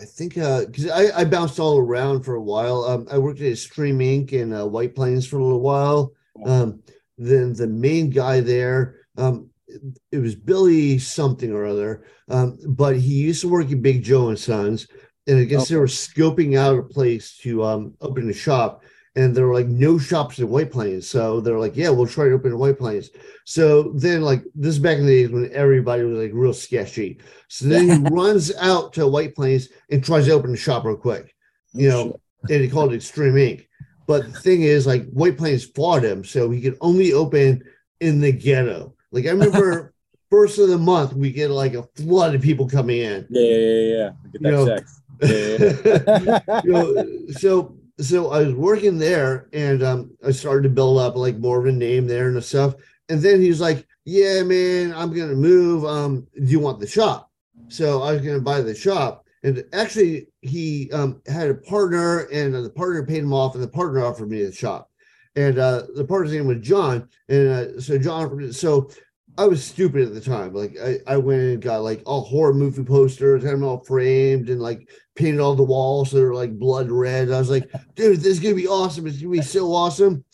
I think uh, because I, I bounced all around for a while. Um, I worked at Stream Inc. in uh, White Plains for a little while. Um, then the main guy there, um, it, it was Billy something or other. Um, but he used to work at Big Joe and Sons, and I guess they were scoping out a place to um open a shop. And there were like no shops in White Plains. So they're like, yeah, we'll try to open in White Plains. So then, like, this is back in the days when everybody was like real sketchy. So then he runs out to White Plains and tries to open the shop real quick, you know, and he called it Extreme Inc. But the thing is, like, White Plains fought him, so he could only open in the ghetto. Like, I remember first of the month, we get like a flood of people coming in. Yeah, yeah, yeah, yeah. Get that You know-. Yeah, yeah, you know, so so I was working there and um I started to build up like more of a name there and stuff. And then he's like, Yeah, man, I'm gonna move. Um, do you want the shop? So I was gonna buy the shop. And actually he um had a partner and the partner paid him off and the partner offered me the shop. And uh the partner's name was John. And uh, so John so I was stupid at the time. Like I, I went and got like all horror movie posters, had them all framed and like painted all the walls so they're like blood red. I was like, dude, this is gonna be awesome. It's gonna be so awesome.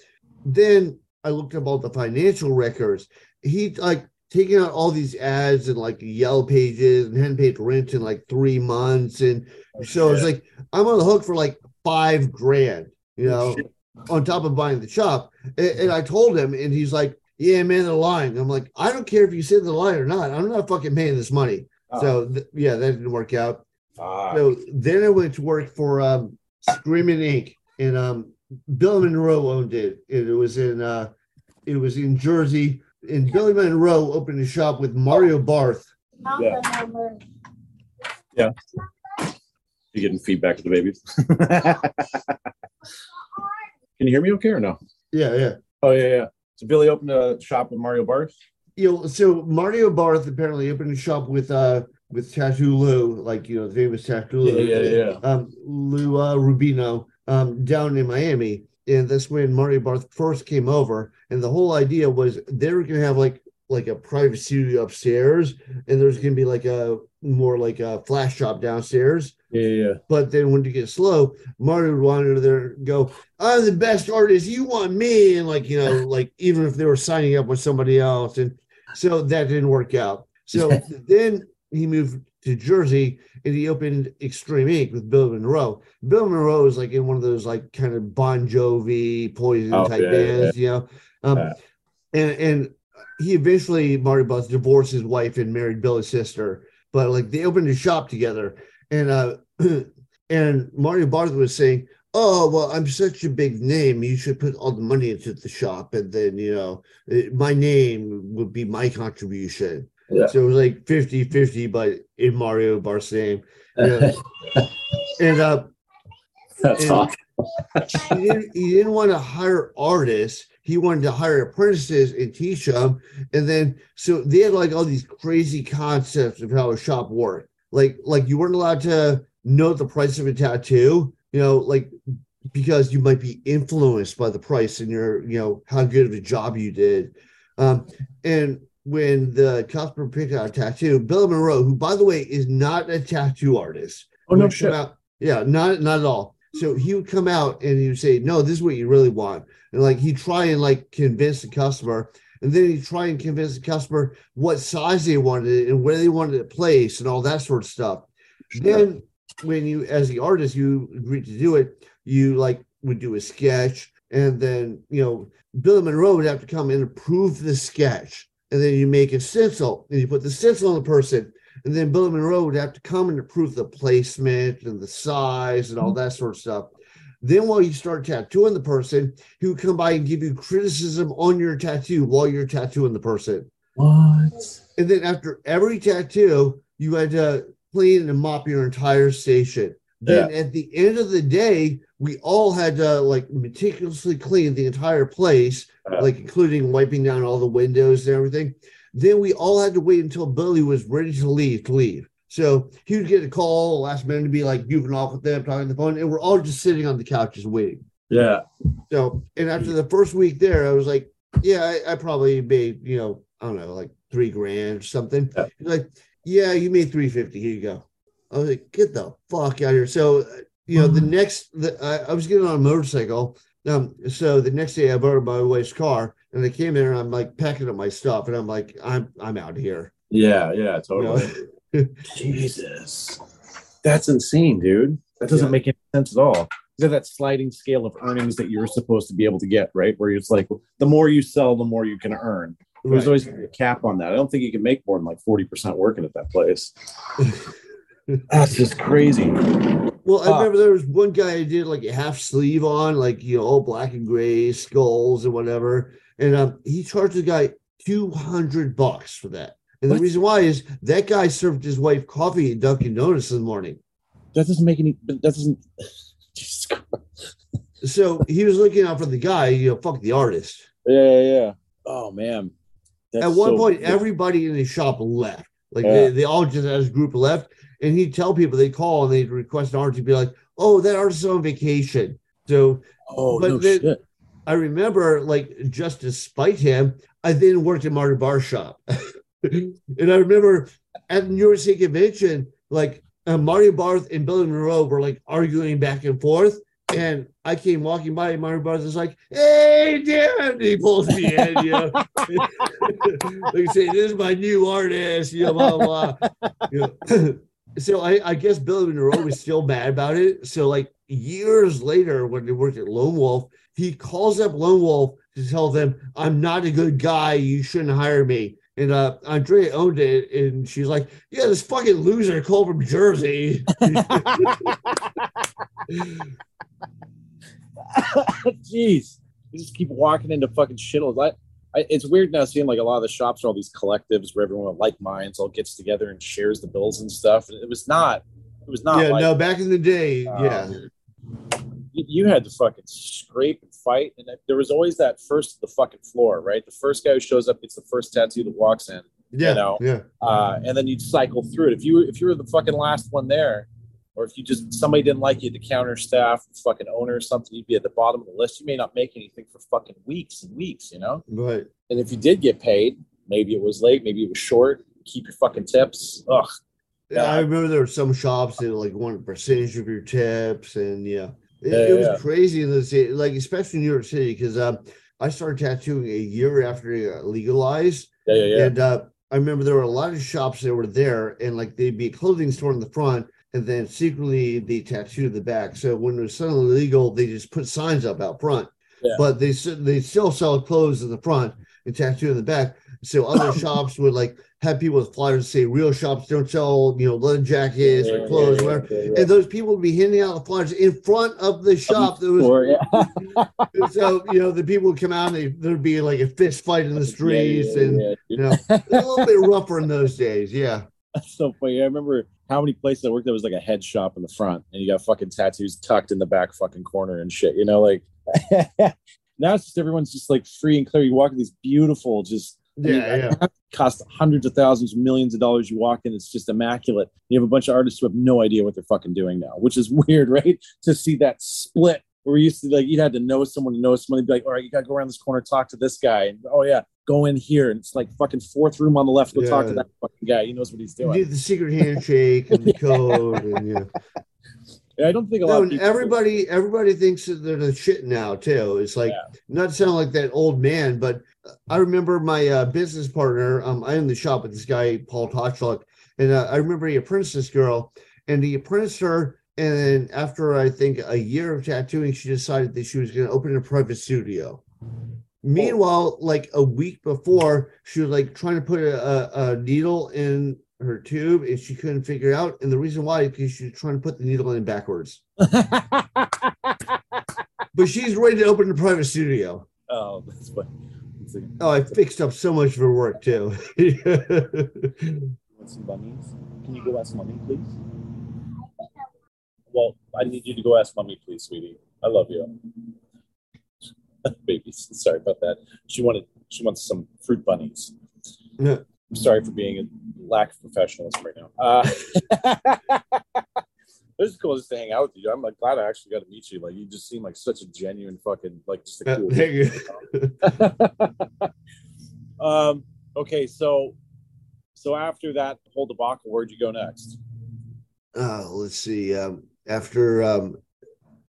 Then I looked up all the financial records. He like taking out all these ads and like yellow pages and hadn't paid rent in like three months. And oh, so I was like, I'm on the hook for like five grand, you oh, know. on top of buying the shop. And, and I told him, and he's like, "Yeah, man, they're lying." I'm like, "I don't care if you say they're lying or not. I'm not fucking paying this money." Oh, So th- yeah, that didn't work out. Fuck. So then I went to work for um, Screaming Inc. and um, Bill Monroe owned it. And it was in uh, it was in Jersey. And Billy Monroe opened a shop with Mario Barth. Yeah. number. You getting feedback to the babies? Can you hear me okay or no? Yeah, yeah. Oh yeah, yeah. So Billy opened a shop with Mario Barth. You know, so Mario Barth apparently opened a shop with uh with Tattoo Lou, like you know, the famous Tattoo Lou. Yeah, yeah, yeah. um, Lou uh, Rubino um, down in Miami. And that's when Mario Barth first came over. And the whole idea was they were going to have like like a private studio upstairs, and there's going to be like a more like a flash shop downstairs. Yeah, yeah. But then when it gets slow, Mario would wander there and go, I'm the best artist. You want me. And like, you know, like even if they were signing up with somebody else. And so that didn't work out. So then he moved to Jersey and he opened Extreme Inc. with Bill Monroe. Bill Monroe is like in one of those like kind of Bon Jovi, Poison Oh, type yeah, yeah, bands, you know. Um, Yeah. and and he eventually Mario Barth divorced his wife and married Billy's sister, but like they opened a shop together, and uh, and Mario Barth was saying, "Oh well, I'm such a big name. You should put all the money into the shop, and then you know my name would be my contribution." Yeah. So it was like 50 50, but in Mario Barth's name. Yeah. and uh, That's And- awesome. he didn't, he didn't want to hire artists. He wanted to hire apprentices and teach them. And then, so they had like all these crazy concepts of how a shop worked. Like, like you weren't allowed to know the price of a tattoo, you know, like because you might be influenced by the price and your, you know, how good of a job you did. Um, and when the customer picked out a tattoo, Bill Monroe, who by the way is not a tattoo artist, Oh no shit. out- yeah, not not at all. So he would come out and he would say, "No, this is what you really want," and like he'd try and like convince the customer, and then he'd try and convince the customer what size they wanted and where they wanted it placed and all that sort of stuff. Then, when you, as the artist, you agreed to do it, you like would do a sketch, and then you know Billy Monroe would have to come and approve the sketch, and then you make a stencil, and you put the stencil on the person, and then Billy Monroe would have to come and approve the placement and the size and all mm-hmm. that sort of stuff. Then, while you start tattooing the person, he would come by and give you criticism on your tattoo while you're tattooing the person. What? And then, after every tattoo, you had to clean and mop your entire station. Then, at the end of the day, we all had to like meticulously clean the entire place, Yeah. Like including wiping down all the windows and everything. Then we all had to wait until Billy was ready to leave to leave. So he would get a call last minute to be like goofing off with them, talking on the phone, and we're all just sitting on the couches waiting. Yeah. So, and after the first week there, I was like, yeah, I, I probably made, you know, I don't know, like three grand or something. Yeah. Like, yeah, you made 350. Here you go. I was like, get the fuck out of here. So, uh, you know, the Mhm. next, the, I, I was getting on a motorcycle. Um, so the next day I borrowed my wife's car and I came in and I'm like packing up my stuff and I'm like, I'm, I'm out here. Yeah. Yeah. You Totally. know? Jesus. That's insane, dude. That doesn't Yeah. make any sense at all. Is that that sliding scale of earnings that you're supposed to be able to get, right? Where it's like the more you sell, the more you can earn. There's Right. always a cap on that. I don't think you can make more than like 40% working at that place. That's just crazy. Well, I remember there was one guy who did like a half sleeve on, like you know, all black and gray skulls and whatever, and um, he charged the guy two hundred bucks for that. And What? the reason why is that guy served his wife coffee at Dunkin' Donuts in the morning, That doesn't make any, that doesn't, so he was looking out for the guy. You know, fuck the artist. Yeah, yeah, yeah. Oh, man. That's At one so point, weird. everybody in the shop left. Like Yeah. they, they all just as a group left, and he'd tell people they'd call and they'd request an artist to be like, "Oh, that artist is on vacation." So oh, but no then- shit. I remember, like, just to spite him, I then worked at Mario Barth Shop. and I remember at the New York City Convention, like, uh, Mario Barth and Billy Monroe were like arguing back and forth. And I came walking by, and Mario Barth was like, Hey, Dan. And he pulls me in, you know. like, say, This is my new artist, you know, blah, blah, blah. You know. so I, I guess Billy Monroe was still mad about it. So, like, years later, when they worked at Lone Wolf, he calls up Lone Wolf to tell them, "I'm not a good guy. You shouldn't hire me." And uh, Andrea owned it, and she's like, "Yeah, this fucking loser called from Jersey." Jeez, you just keep walking into fucking shitholes. I, I, it's weird now seeing like a lot of the shops are all these collectives where everyone with like minds all gets together and shares the bills and stuff. It was not. It was not. yeah, like, no, back in the day, Um, yeah, you, you had to fucking scrape and fight, and there was always that first the fucking floor, right? The first guy who shows up gets the first tattoo that walks in, yeah, know. yeah. uh, and then you'd cycle through it. If you were if you were the fucking last one there, or if you just somebody didn't like you, the counter staff, the fucking owner or something, you'd be at the bottom of the list. You may not make anything for fucking weeks and weeks, you know. Right. And if you did get paid, maybe it was late, maybe it was short. Keep your fucking tips. Ugh. Yeah, Yeah. I remember there were some shops that like wanted a percentage of your tips, and yeah, it, Yeah, it was yeah. crazy in the city, like especially in New York City, because um, I started tattooing a year after it got legalized, Yeah, yeah, yeah. and uh, I remember there were a lot of shops that were there, and like they'd be a clothing store in the front, and then secretly they tattooed the back. So when it was suddenly legal, they just put signs up out front, Yeah. but they they still sell clothes in the front and tattoo in the back. So other shops would like have people with flyers say real shops don't sell, you know, leather jackets or clothes, whatever. Yeah, yeah, And those people would be handing out the flyers in front of the shop. That was yeah. so you know the people would come out and they, there'd be like a fist fight in the streets, Yeah, yeah, and yeah, you know a little bit rougher in those days. Yeah, That's so funny. I remember how many places I worked. There was like a head shop in the front, and you got fucking tattoos tucked in the back fucking corner and shit. You know, like now it's just everyone's just like free and clear. You walk in these beautiful, just yeah, yeah. cost hundreds of thousands, millions of dollars. You walk in, it's just immaculate. You have a bunch of artists who have no idea what they're fucking doing now, which is weird, right? To see that split where we used to like you had to know someone to know someone. Be like, all right, you got to go around this corner, talk to this guy, and oh yeah, go in here, and it's like fucking fourth room on the left. Go talk to that fucking guy. He knows what he's doing. did the secret handshake and the code, and yeah. Yeah, I don't think a lot No, of and people. everybody, everybody thinks that they're the shit now too. It's like Yeah. not sound like that old man, but I remember my uh, business partner. Um, I own the shop with this guy Paul Tochluck, and uh, I remember he apprenticed this girl, and he apprenticed her. And then after I think a year of tattooing, she decided that she was going to open a private studio. Oh. Meanwhile, like a week before, she was like trying to put a, a, a needle in her tube, and she couldn't figure it out. And the reason why is because she was trying to put the needle in backwards. But she's ready to open a private studio. oh, that's funny. Let's. Oh, I fixed up so much of her work too. Want some bunnies? Can you go ask mommy, please? Well, I need you to go ask mommy, please, sweetie. I love you. Baby, sorry about that. She wanted she wants some fruit bunnies. Yeah. I'm sorry for being a lack of professionalism right now. Uh, this is cool just to hang out with you. I'm like glad I actually got to meet you. Like you just seem like such a genuine fucking like just a cool. there you um. Okay, so so after that whole debacle, where'd you go next? Oh, let's see. Um, after um,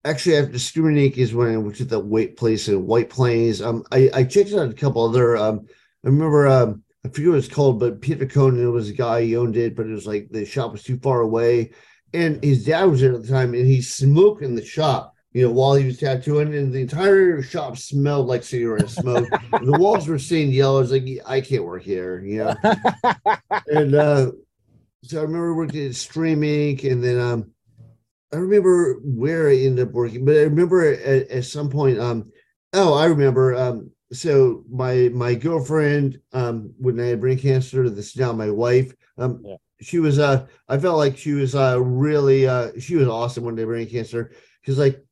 actually after Screaming ink is when I went to the weight place in White Plains. Um, I, I checked out a couple other. Um, I remember um, I forget what it's called, but Peter Conan was a guy he owned it, but it was like the shop was too far away, and his dad was there at the time, and he smoked in the shop. You know, while he was tattooing, and the entire shop smelled like cigarette smoke. the walls were stained yellow. I was like, I can't work here. You know, and uh, so I remember working at Stream Inc. and then um I remember where I ended up working, but I remember at, at some point um oh I remember um so my my girlfriend um when I had brain cancer that's now my wife um Yeah. she was uh I felt like she was uh really uh she was awesome when they had brain cancer. Because like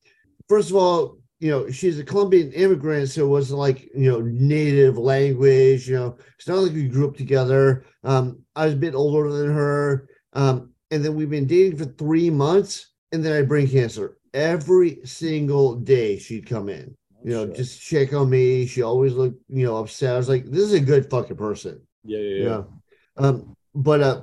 first of all you know she's a Colombian immigrant so it wasn't like you know native language you know it's not like we grew up together. Um I was a bit older than her. Um and then we've been dating for three months and then I brain cancer every single day she'd come in you know Sure. just check on me she always looked you know upset I was like this is a good fucking person yeah, yeah, yeah. yeah. Um, but uh,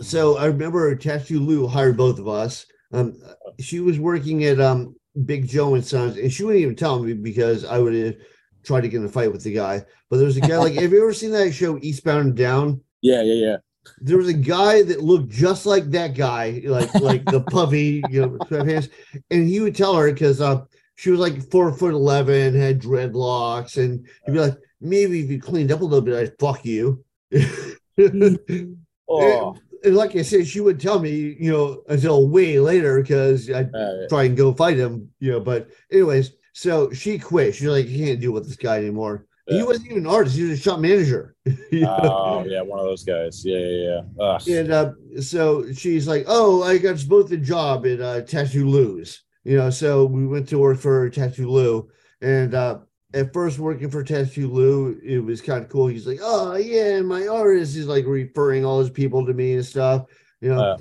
so I remember Tattoo Lou hired both of us. Um, she was working at um Big Joe and Sons, and she wouldn't even tell me because I would have tried to get in a fight with the guy. But there was a guy like, have you ever seen that show Eastbound and Down? Yeah, yeah, yeah. There was a guy that looked just like that guy, like like the puffy, you know, sweatpants, and he would tell her because uh, she was like four foot eleven, had dreadlocks, and he'd be like, maybe if you cleaned up a little bit, I'd fuck you. Oh, and like I said, she would tell me, you know, until way later because I'd uh, try and go fight him, you know. But anyways, so she quit. She's like, I can't deal with this guy anymore. He wasn't even an artist; he was a shop manager. You know? oh yeah, one of those guys. Yeah, yeah, yeah. Ugh. And uh, so she's like, "Oh, I got us both a job at uh, Tattoo Lou's." You know, so we went to work for Tattoo Lou, and uh, at first working for Tattoo Lou, it was kind of cool. He's like, "Oh yeah, my artist is like referring all his people to me and stuff." You know, Uh.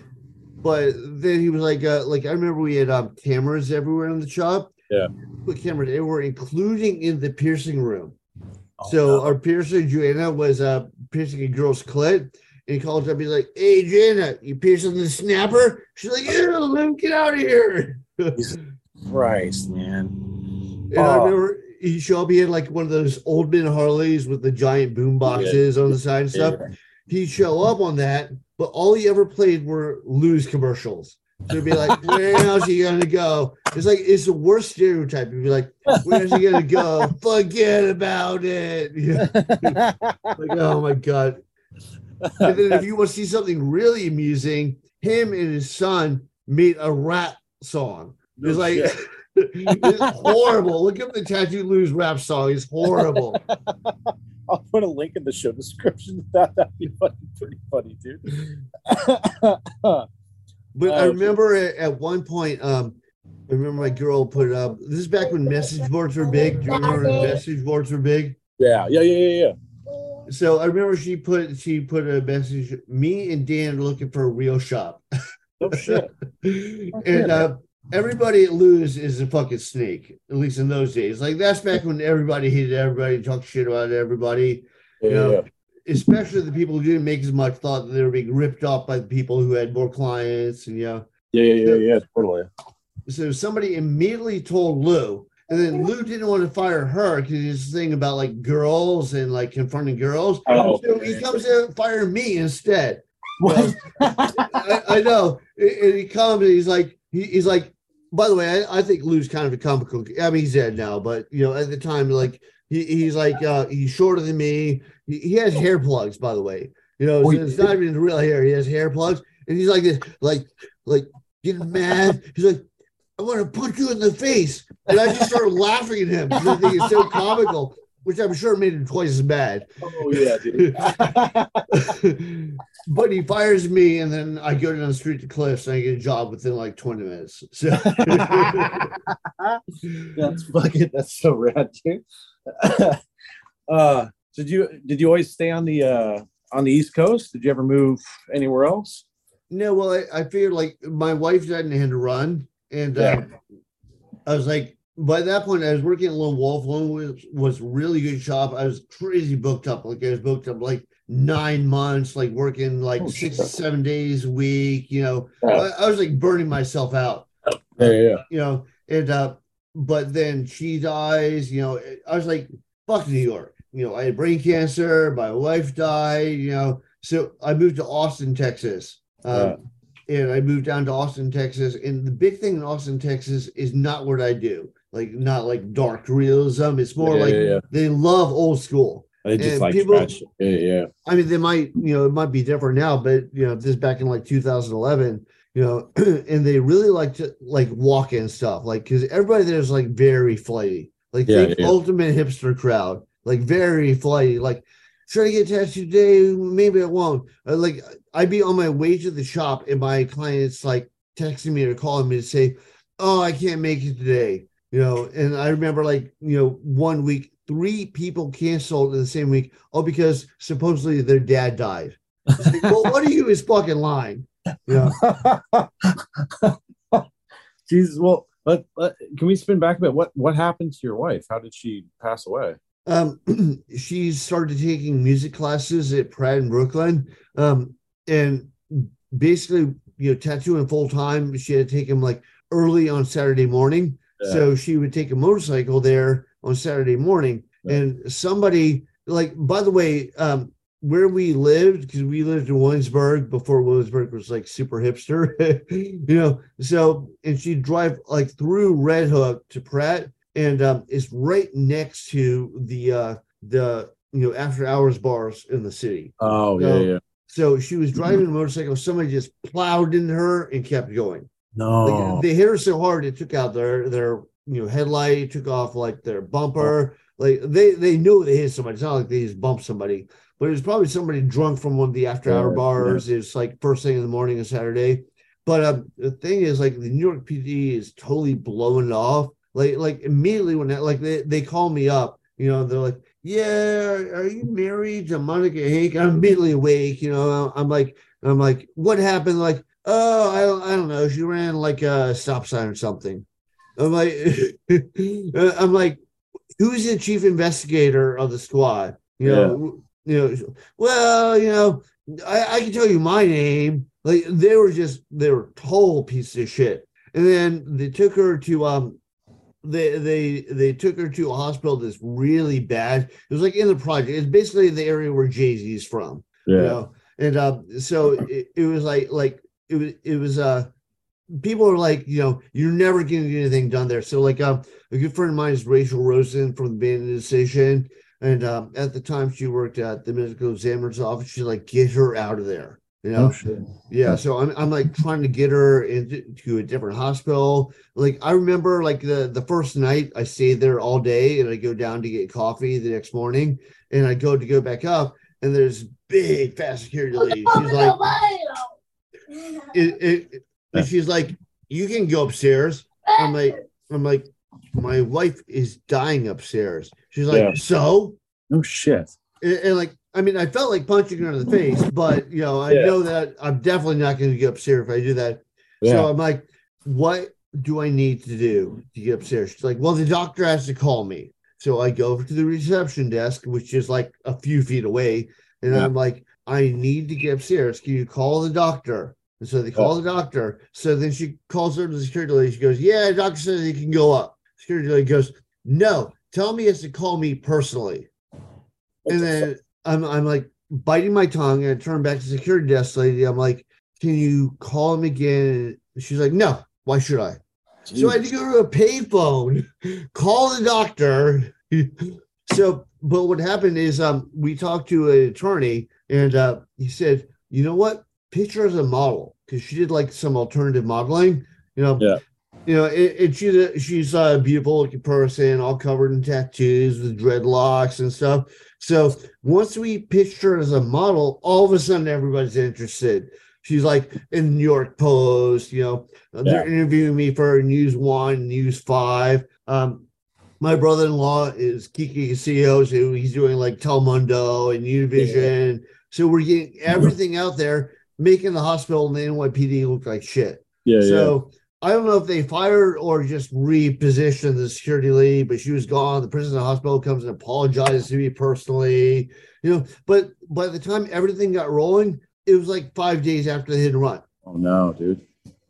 but then he was like, uh, "Like I remember we had um, cameras everywhere in the shop. Yeah. put cameras everywhere, including in the piercing room." Oh, So no. our piercer Joanna was uh piercing a girl's clit, and he calls up. He's like, "Hey, Joanna, you piercing the snapper?" She's like, "Yeah, Lou, get out of here." Christ, man. And I Oh. remember he showed up. He had like one of those old men Harleys with the giant boom boxes on the side and stuff. Yeah. He'd show up on that, but all he ever played were Lou's commercials. It'd be like, "Where's he gonna go?" It's like it's the worst stereotype. It'd be like, "Where's he gonna go?" Forget about it. Like, oh my god. And then if you want to see something really amusing, him and his son made a rap song. It's like it's horrible. Look up the Tattoo Lou's rap song. It's horrible. I'll put a link in the show description to that. That'd be funny, pretty funny, dude. But I Oh, remember at, at one point, um, I remember my girl put up. This is back when message boards were big. Do you remember when message boards were big? yeah, yeah, yeah, yeah, yeah. So I remember she put she put a message. Me and Dan are looking for a real shop. Oh shit. and uh, everybody at Lou's is a fucking snake, at least in those days. Like that's back when everybody hated everybody, talked shit about everybody, Yeah, you know, yeah. Especially the people who didn't make as much thought that they were being ripped off by the people who had more clients, and you know. Yeah, yeah, yeah, yeah, totally. So somebody immediately told Lou, and then Lou didn't want to fire her because this thing about like girls and like confronting girls. Oh, so he comes to fire me instead. What? I, I know. And he comes and he's like, he, he's like, by the way, I, I think Lou's kind of a comical. I mean, he's dead now, but you know, at the time, like he, he's like, uh, he's shorter than me. He, he has hair plugs, by the way. You know, Oh, so it's not even his real hair. He has hair plugs, and he's like this, like, like getting mad. He's like, I want to put you in the face, and I just started laughing at him because I think it's so comical, which I'm sure made him twice as bad. Oh yeah, dude. but he fires me, and then I go down the street to Cliffs, and I get a job within like 20 minutes. So that's fucking that's so rad, dude. uh did you did you always stay on the uh on the East Coast? Did you ever move anywhere else? no, well, I, I figured like my wife I had to run, and uh, I was like, by that point, I was working at Lone Wolf. Lone Wolf was, was really good shop. I was crazy booked up. Like I was booked up like nine months, like working like Oh, six to seven days a week. You know, Yeah. I, I was like burning myself out. Yeah, yeah. you know, and uh, but then she dies, you know, I was like, fuck New York. You know, I had brain cancer, my wife died, you know, so I moved to Austin, Texas. Um, and I moved down to Austin, Texas. And the big thing in Austin, Texas is not what I do. Like not like dark realism. It's more Yeah, like yeah, yeah. they love old school. I just And like people-. Yeah, yeah. I mean, they might, you know, it might be different now, but you know, this back in like 2011, you know, and they really like to like walk in stuff, like because everybody there is like very flighty, like Yeah, yeah. ultimate hipster crowd, like very flighty, like should I get tattooed today? Maybe I won't. Uh, like I'd be on my way to the shop, and my clients like texting me or calling me to say, "Oh, I can't make it today," you know. And I remember like you know one week, three people canceled in the same week, all because supposedly their dad died. Like, well, what are you is fucking lying? Yeah. Jesus. Well, let, can we spin back a bit? What what happened to your wife? How did she pass away? Um, she started taking music classes at Pratt in Brooklyn, um, and basically, you know, tattooing full time. She had to take him like early on Saturday morning, Yeah. so she would take a motorcycle there on Saturday morning. Yeah. And somebody, like, by the way, um, where we lived because we lived in Williamsburg before Williamsburg was like super hipster, you know. So and she'd drive like through Red Hook to Pratt, and um, it's right next to the uh the you know after hours bars in the city. Oh yeah, yeah. So she was driving a motorcycle. Somebody just plowed into her and kept going. No. Like, they hit her so hard it took out their their you know headlight, took off like their bumper. Like they they knew they hit somebody. It's not like they just bumped somebody, but it was probably somebody drunk from one of the after hour Yeah, bars. It's like first thing in the morning on Saturday. But um, the thing is, like the New York PD is totally blowing it off. Like like immediately when that like they they call me up, you know, they're like, "Yeah, are you married to Monica Henk?" I'm immediately awake. You know, I'm like I'm like, "What happened?" Like, "Oh, I don't I don't know. She ran like a stop sign or something." I'm like, I'm like, who's the chief investigator of the squad? You know, you know. Well, you know, I, I can tell you my name. Like they were just they were total pieces of shit. And then they took her to um, they they they took her to a hospital that's really bad. It was like in the project. It's basically the area where Jay Z's from yeah. you know and um so it, it was like like it was it was uh people are like you know you're never going to get anything done there so like um a good friend of mine is rachel rosen from the band decision and um at the time she worked at the medical examiner's office she's like get her out of there you know Oh shit. yeah, so I'm I'm like trying to get her into a different hospital. Like I remember like the the first night I stayed there all day and I go down to get coffee the next morning and I go to go back up and there's big fast security lady. She's like it, it, and she's like, you can go upstairs. I'm like, I'm like, my wife is dying upstairs. She's like, Yeah. so No shit. and, and, like I mean, I felt like punching her in the face, but you know, I Yeah. know that I'm definitely not going to get upstairs if I do that. Yeah. So I'm like, what do I need to do to get upstairs? She's like, well, the doctor has to call me. So I go over to the reception desk, which is like a few feet away, and Yeah. I'm like, I need to get upstairs. Can you call the doctor? And so they call the doctor. So then she calls her to the security lady. She goes, Yeah, the doctor says he can go up. Security lady goes, No, tell me he has to call me personally. What and the then I'm I'm like biting my tongue and I turn back to the security desk lady. I'm like, Can you call him again? And she's like, No, why should I? fuck? So I had to go to a payphone, call the doctor. so, but what happened is um we talked to an attorney and uh he said, you know what? Picture as a model because she did like some alternative modeling, you know. Yeah. You know, and, and she's a, she's a beautiful looking person, all covered in tattoos with dreadlocks and stuff. So once we pitched her as a model, all of a sudden everybody's interested. She's like in the New York Post, you know, uh, they're interviewing me for News One, News Five. Um, my brother-in-law is Kiki Casillo, so he's doing like Telemundo and Univision. So we're getting everything out there, making the hospital and the NYPD look like shit. Yeah, yeah. I don't know if they fired or just repositioned the security lady, but she was gone. The prison hospital comes and apologizes to me personally, you know. But by the time everything got rolling, it was like five days after the hit and run Oh no, dude.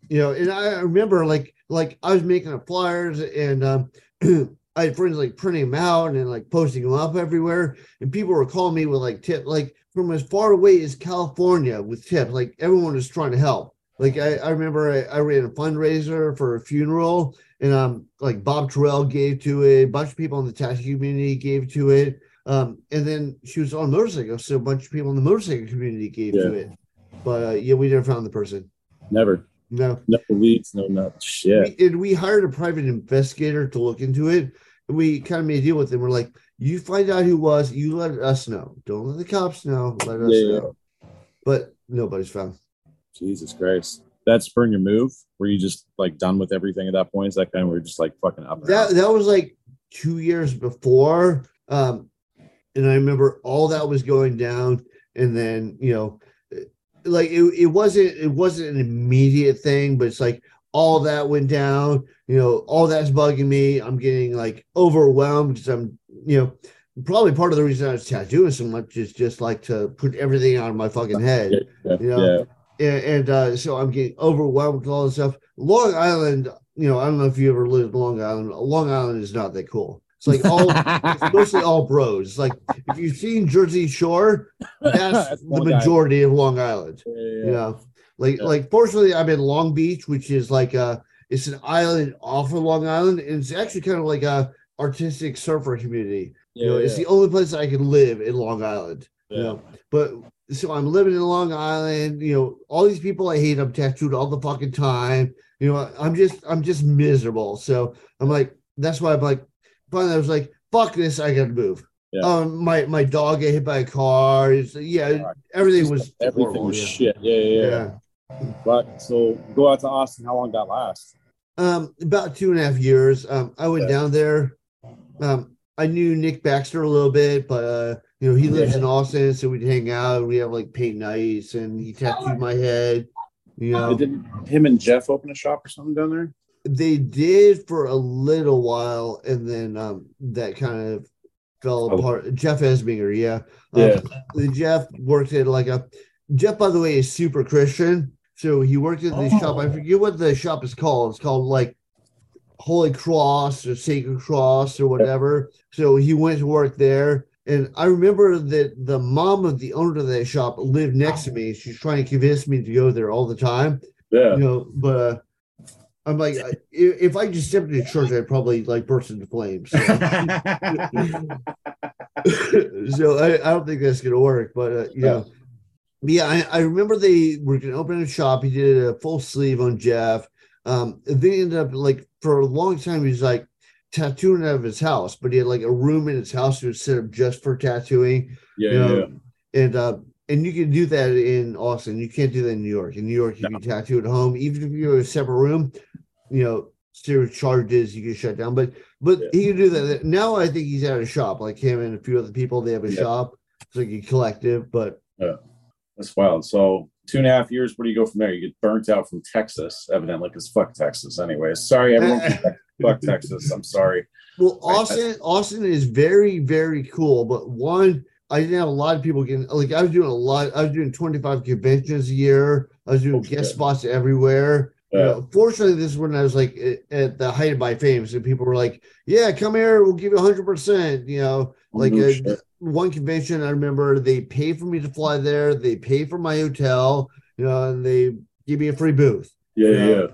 you know and i remember like like i was making up flyers and um i had friends like printing them out and like posting them up everywhere and people were calling me with like tip like from as far away as california with tips like everyone was trying to help like i, I remember I, I ran a fundraiser for a funeral and um like bob tyrrell gave to it a bunch of people in the taxi community gave to it um and then she was on a motorcycle so a bunch of people in the motorcycle community gave to it but uh, yeah we never found the person Never. no No leads, no not shit. we, and we hired a private investigator to look into it. And we kind of made a deal with them. We're like, you find out who was, you let us know. Don't let the cops know. Let us Yeah, yeah. know. But nobody's found. Jesus Christ. That spurring your move? Were you just like done with everything at that point? Is that kind of where you're just like fucking up? That that was like two years before. Um, and I remember all that was going down, and then you know, like it, it wasn't it wasn't an immediate thing, but it's like all that went down. You know, all that's bugging me. I'm getting like overwhelmed because I'm you know probably part of the reason I was tattooing so much is just like to put everything out of my fucking head. yeah, you know, yeah. And, and uh, so I'm getting overwhelmed with all this stuff. Long Island, you know, I don't know if you ever lived in Long Island. Long Island is not that cool. It's like all it's mostly all bros. It's like if you've seen Jersey Shore, that's, That's the Long Island. majority of Long Island. Yeah, yeah, You know, like Yeah. like fortunately, I'm in Long Beach, which is like a it's an island off of Long Island, and it's actually kind of like a artistic surfer community. Yeah, you know, yeah, it's the only place I can live in Long Island. yeah. You know, but so I'm living in Long Island. You know, all these people I hate, I'm tattooed all the fucking time. You know, I'm just I'm just miserable. So I'm like, that's why I'm like, finally I was like, fuck this, I gotta move. Yeah. Um, my my dog got hit by a car. It's, yeah, everything was everything horrible, was yeah. shit. Yeah, yeah, yeah. yeah. But so go out to Austin. How long did that last? Um, about two and a half years. Um, I went Okay. down there. Um, I knew Nick Baxter a little bit, but uh, you know, he lives Yeah. in Austin, so we'd hang out. We have like paint nights, and he tattooed my head. You know, Did him and Jeff open a shop or something down there? they did for a little while, and then um, that kind of fell Oh. apart. Jeff Ensminger, yeah, Um, Yeah. the Jeff worked at like a Jeff, by the way, is super Christian. So he worked at the Oh. shop. I forget what the shop is called. It's called like Holy Cross or Sacred Cross or whatever. So he went to work there. And I remember that the mom of the owner of that shop lived next to me. She's trying to convince me to go there all the time. Yeah. You know, but uh, I'm like, I- if I just stepped into church, I'd probably like burst into flames. So, so I, I don't think that's gonna work. But uh, you know, yeah, I, I remember they were gonna open a shop. He did a full sleeve on Jeff. Um, he ended up like for a long time he's like tattooing out of his house, but he had like a room in his house that was set up just for tattooing. yeah, You know, yeah. and uh and you can do that in Austin. You can't do that in New York. In New York, you No. can tattoo at home, even if you're in a separate room. You know, serious charges you can shut down. But but Yeah. he can do that. Now I think he's at a shop, like him and a few other people. They have a Yeah. shop. It's like a collective. But yeah, That's wild. So two and a half years. Where do you go from there? You get burnt out from Texas, evidently, because fuck Texas. Anyways, sorry everyone. fuck Texas. I'm sorry. well. Austin Austin is very very cool. But one. I didn't have a lot of people getting like I was doing a lot. I was doing 25 conventions a year. I was doing Oh, guest spots everywhere. You know, fortunately, this is when I was like at- the height of my fame. So people were like, "Yeah, come here, we'll give you hundred percent." You know, like Oh, uh, shit. One convention, I remember they paid for me to fly there. They paid for my hotel. You know, and they give me a free booth. yeah, yeah, yeah.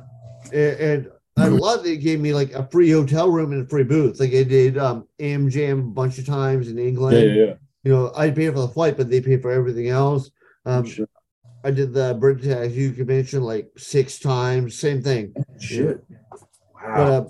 And, and a lot they gave me like a free hotel room and a free booth. Like I did um AmJam a bunch of times in England. yeah, yeah, yeah. You know, I paid for the flight, but they paid for everything else. Um, Shit. I did the British Tattoo convention like six times. Same thing. Shit. But Wow. uh,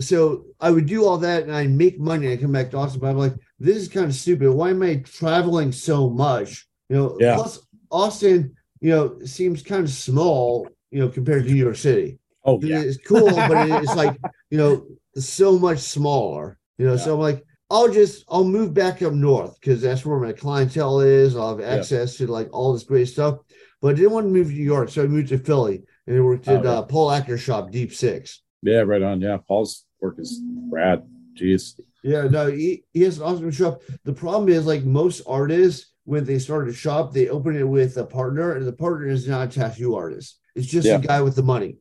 so I would do all that and I make money. I come back to Austin, but I'm like, this is kind of stupid. Why am I traveling so much? You know, Yeah. plus Austin, you know, seems kind of small, you know, compared to New York City. oh yeah. It's cool, but it's like, you know, so much smaller. You know, so I'm like, I'll just I'll move back up north because that's where my clientele is. I'll have Yeah. access to like all this great stuff. But I didn't want to move to New York, so I moved to Philly and I worked at Oh, yeah. uh, Paul Acker shop, Deep Six. Yeah, right on. Yeah, Paul's work is rad. Jeez. Yeah, no, he, he has an awesome shop. The problem is, like most artists, when they start a shop, they open it with a partner, and the partner is not a tattoo artist. It's just Yeah. a guy with the money.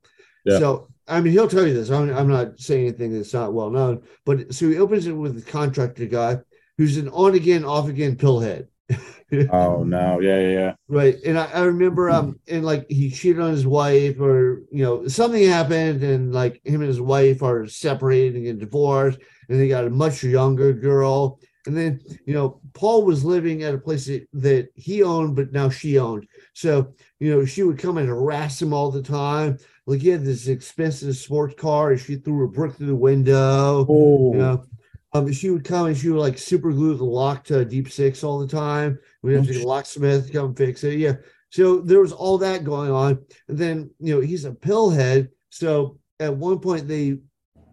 Yeah. So, I mean, he'll tell you this. I'm, I'm not saying anything that's not well known, but so he opens it with a contractor guy who's an on again, off again pillhead. Oh no. Yeah, yeah, yeah. Right. And I, I remember um and like he cheated on his wife or you know, something happened and like him and his wife are separated and divorced and they got a much younger girl. And then, you know, Paul was living at a place that, that he owned, but now she owned. So, you know, she would come and harass him all the time. Like he had this expensive sports car and she threw a brick through the window. Oh. You know, um, she would come and she would like super glue the lock to Deep Six all the time. We'd have to get a locksmith to come fix it. Yeah. So there was all that going on. And then, you know, he's a pillhead. So at one point they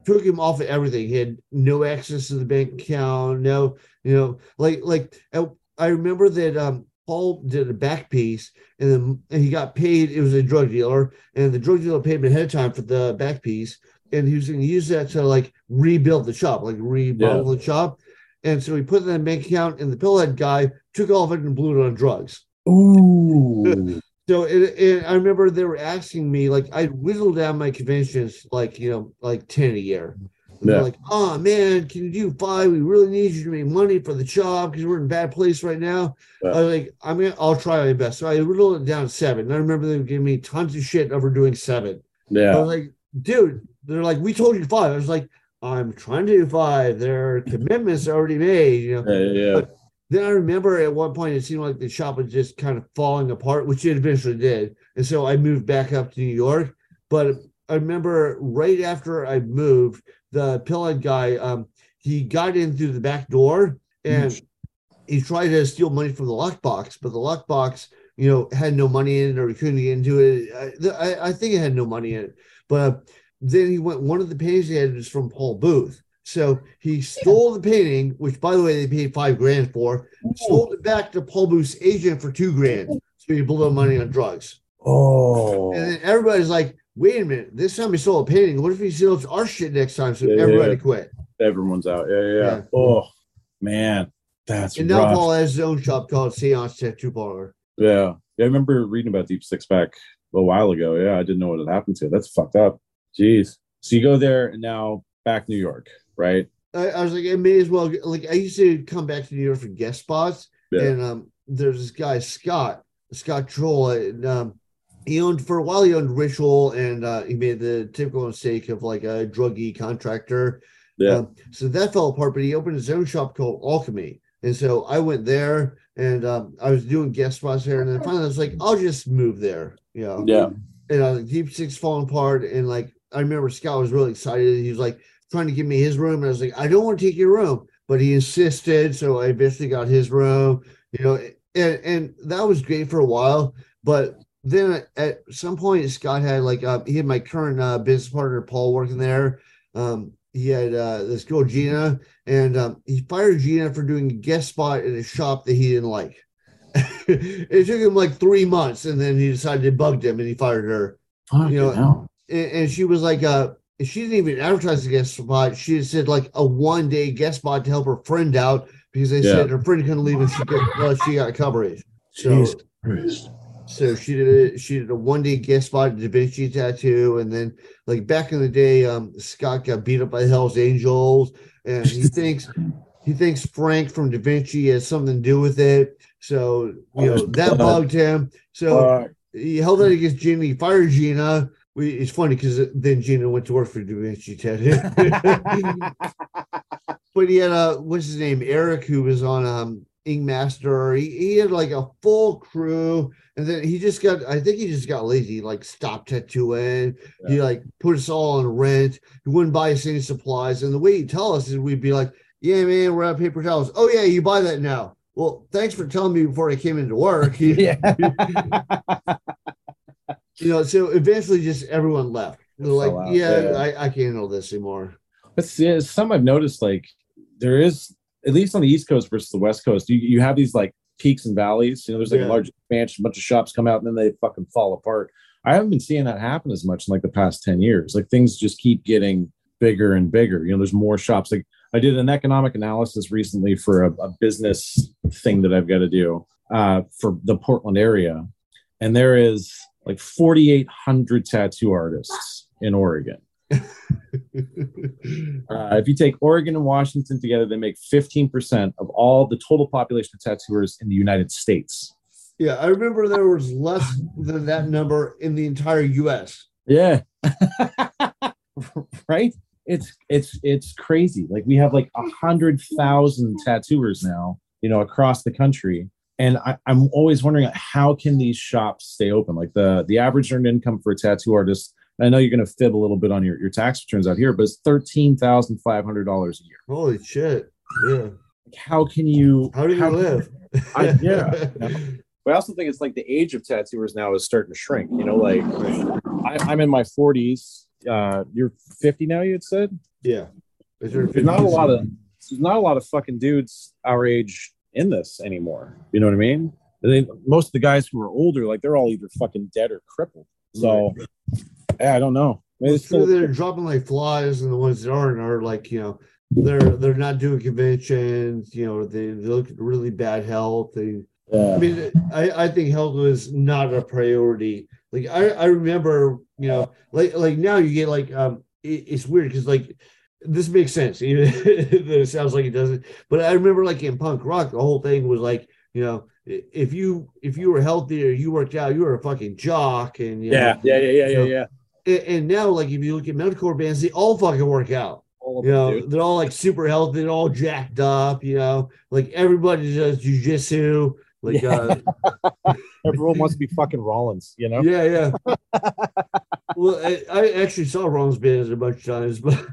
took him off of everything. He had no access to the bank account, no, you know, like like I, I remember that um Paul did a back piece and then and he got paid. It was a drug dealer, and the drug dealer paid him ahead of time for the back piece, and he was going to use that to like rebuild the shop, like remodel the shop. And so he put it in the bank account, and the pillhead guy took all of it and blew it on drugs. Ooh. So it, it, I remember they were asking me, like, I whittled down my conventions, like, you know, like 10 a year. And they're Yeah. like, oh man, can you do five? We really need you to make money for the job because we're in a bad place right now. Yeah. I was like, I'm gonna I'll try my best. So I whittled it down to seven. And I remember them giving me tons of shit over doing seven. Yeah. I was like, dude, they're like, we told you five. I was like, I'm trying to do five. There are commitments already made, you know. Yeah. yeah, yeah. Then I remember at one point it seemed like the shop was just kind of falling apart, which it eventually did. And so I moved back up to New York. But I remember right after I moved, the pillhead guy, um, he got in through the back door and he tried to steal money from the lockbox, but the lockbox, you know, had no money in it or he couldn't get into it. I, I, I think it had no money in it. But then he went, one of the paintings he had was from Paul Booth. So he stole the painting, which by the way, they paid five grand for, sold it back to Paul Booth's agent for two grand. So he blew up money on drugs. Oh. And then everybody's like, wait a minute, this time he stole a painting. What if he steals our shit next time? So Yeah, everybody yeah. quit. Everyone's out. Yeah, yeah. yeah. Yeah. Oh man, that's And now rough. Paul has his own shop called Seance Tattoo Parlor. Yeah. Yeah, I remember reading about Deep Six back a while ago. Yeah, I didn't know what had happened to it. That's fucked up. Jeez. So you go there and now back New York, right? I, I was like, I may as well. Like, I used to come back to New York for guest spots, Yeah. and um, there's this guy Scott, Scott Troll, and um, he owned for a while. He owned Ritual, and uh, he made the typical mistake of like a druggy contractor. Yeah. Um, so that fell apart, but he opened his own shop called Alchemy, and so I went there, and um, I was doing guest spots there, and then finally I was like, I'll just move there, you know yeah. and uh, Deep Six falling apart. And like, I remember Scott was really excited. He was like trying to give me his room. And I was like, I don't want to take your room, but he insisted. So I eventually got his room, you know, and, and that was great for a while. But then at some point, Scott had like, uh, he had my current uh, business partner, Paul, working there. Um, he had uh, this girl, Gina, and um, he fired Gina for doing a guest spot at a shop that he didn't like. it took him like three months, and then he decided it bugged him, and he fired her. Fucking You know. And, and she was like, uh, she didn't even advertise the guest spot. She said like a one day guest spot to help her friend out because they Yeah. said her friend couldn't leave and she got, well, she got coverage. So, so she did a, she did a one day guest spot at Da Vinci Tattoo, and then like back in the day, um, Scott got beat up by the Hell's Angels, and he thinks he thinks Frank from Da Vinci has something to do with it. So you know that bugged him. So he held it against Gina. He fired Gina. We, it's funny because then Gina went to work for Da Vinci Tattoo. but he had a what's his name, Eric, who was on um Ink Master. He, he had like a full crew, and then he just got. I think he just got lazy. He, like stopped tattooing. He like put us all on rent. He wouldn't buy us any supplies. And the way he'd tell us is we'd be like, "Yeah, man, we're out of paper towels. Oh yeah, you buy that now." Well, thanks for telling me before I came into work. Yeah. you know, so eventually just everyone left. They're like, out, yeah, yeah. I, I can't handle this anymore. But see, some I've noticed, like there is at least on the East Coast versus the West Coast, you, you have these like peaks and valleys. You know, there's like Yeah. a large expansion, a bunch of shops come out, and then they fucking fall apart. I haven't been seeing that happen as much in like the past 10 years. Like things just keep getting bigger and bigger. You know, there's more shops. Like I did an economic analysis recently for a, a business thing that I've got to do uh, for the Portland area. And there is like 4,800 tattoo artists in Oregon. Uh, if you take Oregon and Washington together, they make 15% of all the total population of tattooers in the United States. yeah, I remember there was less than that number in the entire U.S. Yeah. right? It's it's it's crazy. Like we have like a hundred thousand tattooers now, you know, across the country. And I, I'm always wondering how can these shops stay open? Like the the average earned income for a tattoo artist. I know you're going to fib a little bit on your, your tax returns out here, but it's thirteen thousand five hundred dollars a year. Holy shit! Yeah, Like, how can you? how do you live? I- yeah. But I also think it's like the age of tattooers now is starting to shrink. You know, like I, I'm in my 40s. Uh, you're 50 now. You had said yeah, there's not a lot of there's not a lot of fucking dudes our age in this anymore. You know what I mean? And then most of the guys who are older, like they're all either fucking dead or crippled. So yeah, I don't know. Maybe it's So still, they're dropping like flies, and the ones that aren't are like you know they're they're not doing conventions. You know they, they look really bad health. They yeah. I mean, I, I think health was not a priority. Like I, I remember, you know, like like now you get like um, it, it's weird because like this makes sense. It sounds like it doesn't. But I remember like in punk rock, the whole thing was like, you know, if you if you were healthy or you worked out, you were a fucking jock. And Yeah, know, yeah, yeah, yeah, yeah, So- yeah. and, and now like if you look at metalcore bands, they all fucking work out. All You know, dude. they're all like super healthy, they're all jacked up, you know, like everybody does jujitsu. Like uh Everyone wants to be fucking Rollins, you know? yeah, yeah. well, I, I actually saw Ron's bands a bunch of times, but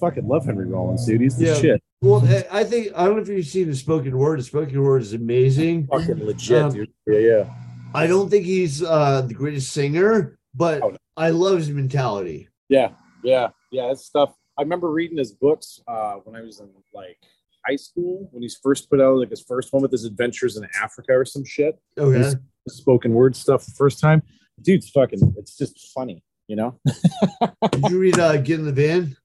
fucking love Henry Rollins, dude. He's the Yeah. shit. well, I- I think I don't know if you've seen the spoken word. The spoken word is amazing. Fucking legit, Um, dude. Yeah, yeah. I don't think he's uh the greatest singer, but Oh, no. I love his mentality. Yeah, yeah, yeah. That's stuff. I remember reading his books uh, when I was in like high school when he's first put out like his first one with his adventures in Africa or some shit. Okay. His spoken word stuff the first time. Dude's fucking. It's just funny, you know. Did you read uh Get in the Van?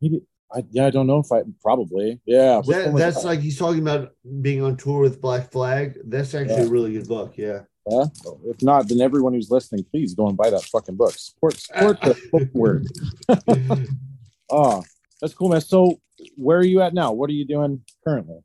He, I, yeah, I don't know if I probably. Yeah, That, that's that? like he's talking about being on tour with Black Flag. That's actually Yeah. a really good book. Yeah. Yeah? If not, then everyone who's listening, please go and buy that fucking book. Support, support the book word. Oh, that's cool, man. So, where are you at now? What are you doing currently?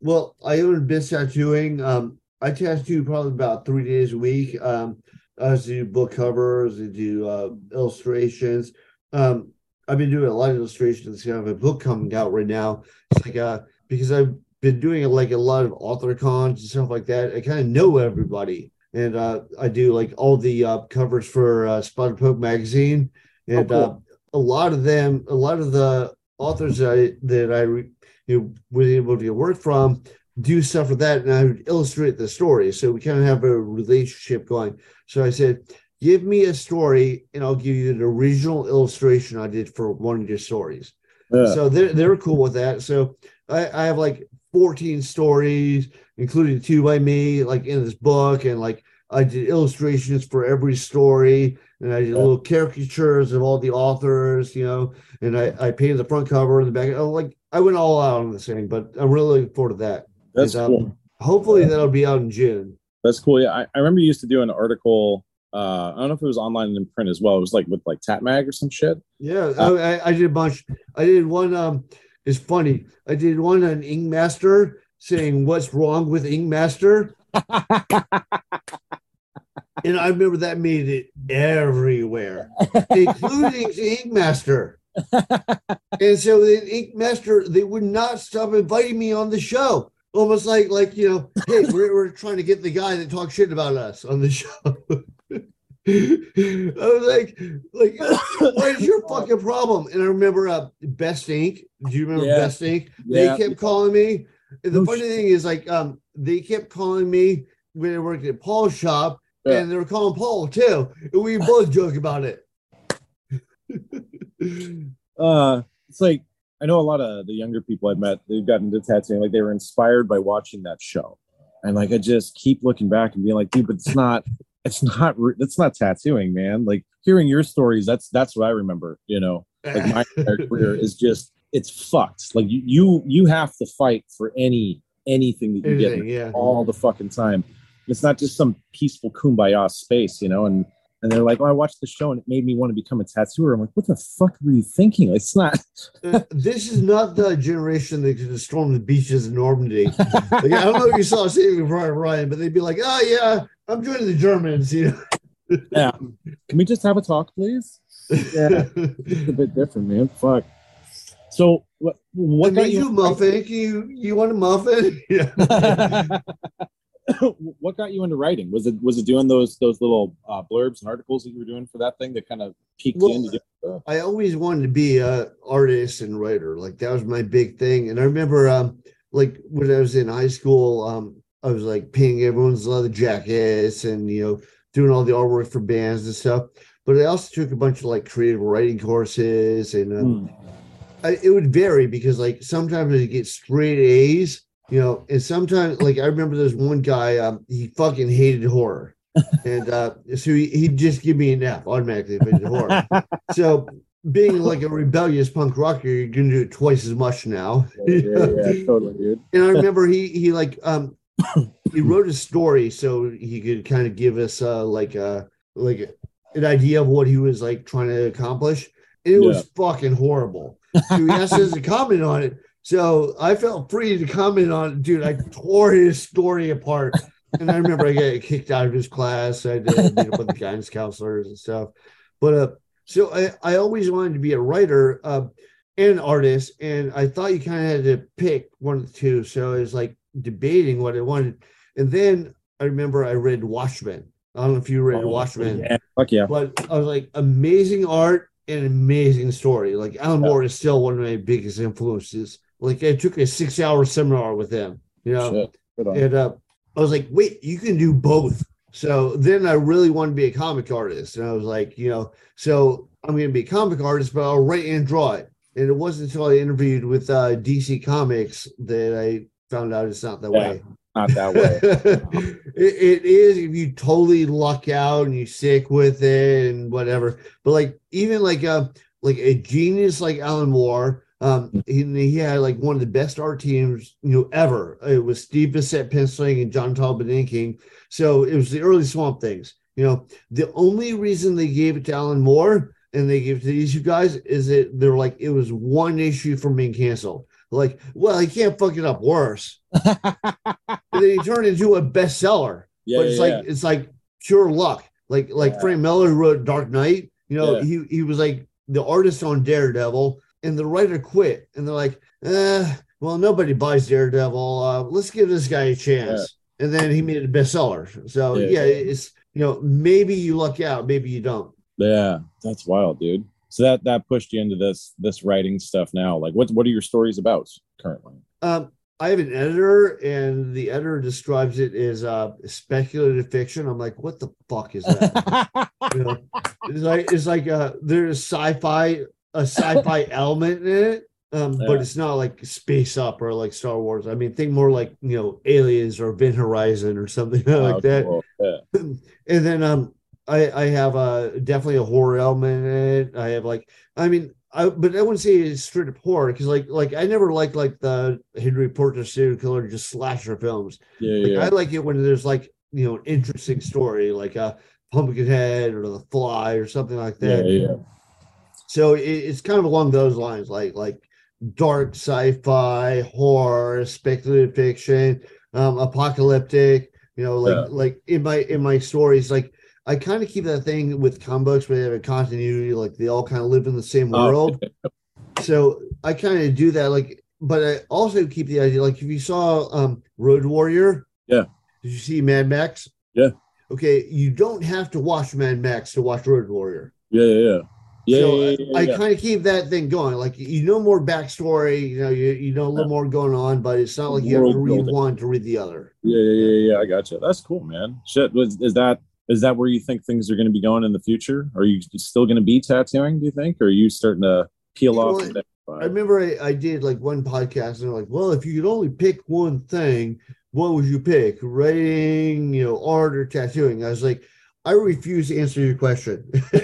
Well, I haven't been tattooing. Um, I tattoo probably about three days a week. Um, I also do book covers, I do uh, illustrations. Um, I've been doing a lot of illustrations. Kind of a book coming out right now. It's like uh, because I've been doing like a lot of author cons and stuff like that. I kind of know everybody, and uh, I do like all the uh, covers for uh, Spotted Poke magazine, and cool. uh, a lot of them, a lot of the authors that I that I re- you know, was able to get work from do stuff for that and I would illustrate the story. So we kind of have a relationship going. So I said, give me a story and I'll give you the original illustration I did for one of your stories. Yeah. So they're they're cool with that. So I, I have like 14 stories, including two by me, like in this book, and like I did illustrations for every story, and I did Yeah. little caricatures of all the authors, you know, and I, I painted the front cover and the back. oh, Like I went all out on this thing, but I'm really looking forward to that. That's And, um, cool. Hopefully that'll be out in June. That's cool. Yeah, I, I remember you used to do an article. Uh, I don't know if it was online and in print as well. It was like with like Tat Mag or some shit. Yeah, Uh, I, I- did a bunch. I did one. Um, it's funny. I did one on Ink Master saying what's wrong with Ink Master, and I remember that made it everywhere, including Ink Master. and so the Ink Master, they would not stop inviting me on the show. Almost like, like you know, hey, we're, we're trying to get the guy that talks shit about us on the show. I was like, like, what is your fucking problem? And I remember uh, Best Ink. Do you remember Yeah. Best Ink? Yeah. They kept calling me. And the No funny shit. thing is, like, um, they kept calling me when I worked at Paul's shop, Yeah. and they were calling Paul too. And we both joke about it. Uh, it's like I know a lot of the younger people I've met. They've gotten into tattooing. Like they were inspired by watching that show, and like I just keep looking back and being like, dude, but it's not. It's not. It's not tattooing, man. Like hearing your stories. That's that's what I remember. You know, like my career is just it's fucked. Like you you you have to fight for any anything that you get Anything, yeah. all the fucking time. It's not just some peaceful kumbaya space, you know. And and they're like, oh, I watched the show and it made me want to become a tattooer. I'm like, what the fuck were you thinking? It's not. This is not the generation that could storm the beaches of Normandy. Like, I don't know if you saw Saving Private Ryan, but they'd be like, "Oh yeah, I'm joining the Germans." You know. Yeah. Can we just have a talk, please? Yeah. It's a bit different, man. Fuck. So what? What made you a muffin. You you want a muffin? Yeah. what got you into writing? Was it was it doing those those little uh, blurbs and articles that you were doing for that thing that kind of piqued Well, you into doing? I always wanted to be a artist and writer. Like that was my big thing. And I remember um like when I was in high school, um, I was like painting everyone's leather jackets and you know, doing all the artwork for bands and stuff. But I also took a bunch of like creative writing courses and um, Hmm. I, it would vary because like sometimes I get straight A's, you know, and sometimes like I remember there's one guy, um, he fucking hated horror. and uh so he, he'd just give me an F automatically if I did horror. so being like a rebellious punk rocker, you're gonna do it twice as much now. yeah, yeah, yeah, totally, dude. And I remember he he like um he wrote a story so he could kind of give us uh like uh like an idea of what he was like trying to accomplish. It was fucking horrible. So he asked us to comment on it. So I felt free to comment on it. Dude, I tore his story apart. And I remember I got kicked out of his class. I had to meet up with the guidance counselors and stuff. But uh, so I, I always wanted to be a writer uh, and artist. And I thought you kind of had to pick one of the two. So I was like debating what I wanted. And then I remember I read Watchmen. I don't know if you read Oh, Watchmen. Yeah, fuck yeah. But I was like, amazing art and amazing story. Like Alan Yeah. Moore is still one of my biggest influences. Like I took a six hour seminar with him, you know, Shit. Good on. and uh, I was like, wait, you can do both. So then I really wanted to be a comic artist. And I was like, you know, so I'm going to be a comic artist, but I'll write and draw it. And it wasn't until I interviewed with uh, DC Comics that I found out it's not that Yeah. way. Not that way. it, it is if you totally luck out and you stick with it and whatever. But like even like a like a genius like Alan Moore, um, he, he had like one of the best art teams you know ever. It was Steve Bissette penciling and John Totleben inking. So it was the early Swamp Things. You know, the only reason they gave it to Alan Moore and they gave it to these two guys is that they're like it was one issue from being canceled. Like, well, he can't fuck it up worse. and then he turned into a bestseller Yeah, but it's yeah, like yeah. it's like pure luck. Like like. Frank Miller who wrote Dark Knight, you know, he he was like the artist on Daredevil, and the writer quit, and they're like, eh, well, nobody buys Daredevil. Uh, let's give this guy a chance. And then he made it a bestseller. So Yeah. yeah, it's you know maybe you luck out, maybe you don't. Yeah, that's wild, dude. So that that pushed you into this this writing stuff now. Like, what what are your stories about currently? Um, I have an editor, and the editor describes it as uh, speculative fiction. I'm like, what the fuck is that? you know, it's like it's like uh there's sci-fi a sci-fi element in it um but it's not like space opera like star wars i mean think more like you know aliens or event horizon or something like Oh, that cool. Yeah. and then um i i have a definitely a horror element in it i have like i mean I, but I wouldn't say it's straight up horror because, like, like I never liked like the Henry Portrait serial killer just slasher films. Yeah, Like yeah. I like it when there's like you know an interesting story, like a Pumpkinhead or The Fly or something like yeah, that. yeah. So it, it's kind of along those lines, like like dark sci-fi, horror, speculative fiction, um, apocalyptic. You know, like Yeah. like in my in my stories, like I kind of keep that thing with comic books where they have a continuity, like they all kind of live in the same Oh, world. So I kind of do that, like, but I also keep the idea, like, if you saw um Road Warrior, Yeah. did you see Mad Max? Yeah. Okay, you don't have to watch Mad Max to watch Road Warrior. Yeah, yeah, yeah. Yeah, so yeah, uh, I- yeah, I, yeah. kind of keep that thing going. Like you know more backstory, you know, you, you know a little more going on, but it's not like you have to read building. one to read the other. Yeah, yeah, yeah, yeah. I gotcha. That's cool, man. Shit, was is that is that where you think things are going to be going in the future? Are you still going to be tattooing? Do you think, or are you starting to peel You off? I remember I, I did like one podcast and they're like, well, if you could only pick one thing, what would you pick? Writing, you know, art or tattooing? I was like, I refuse to answer your question.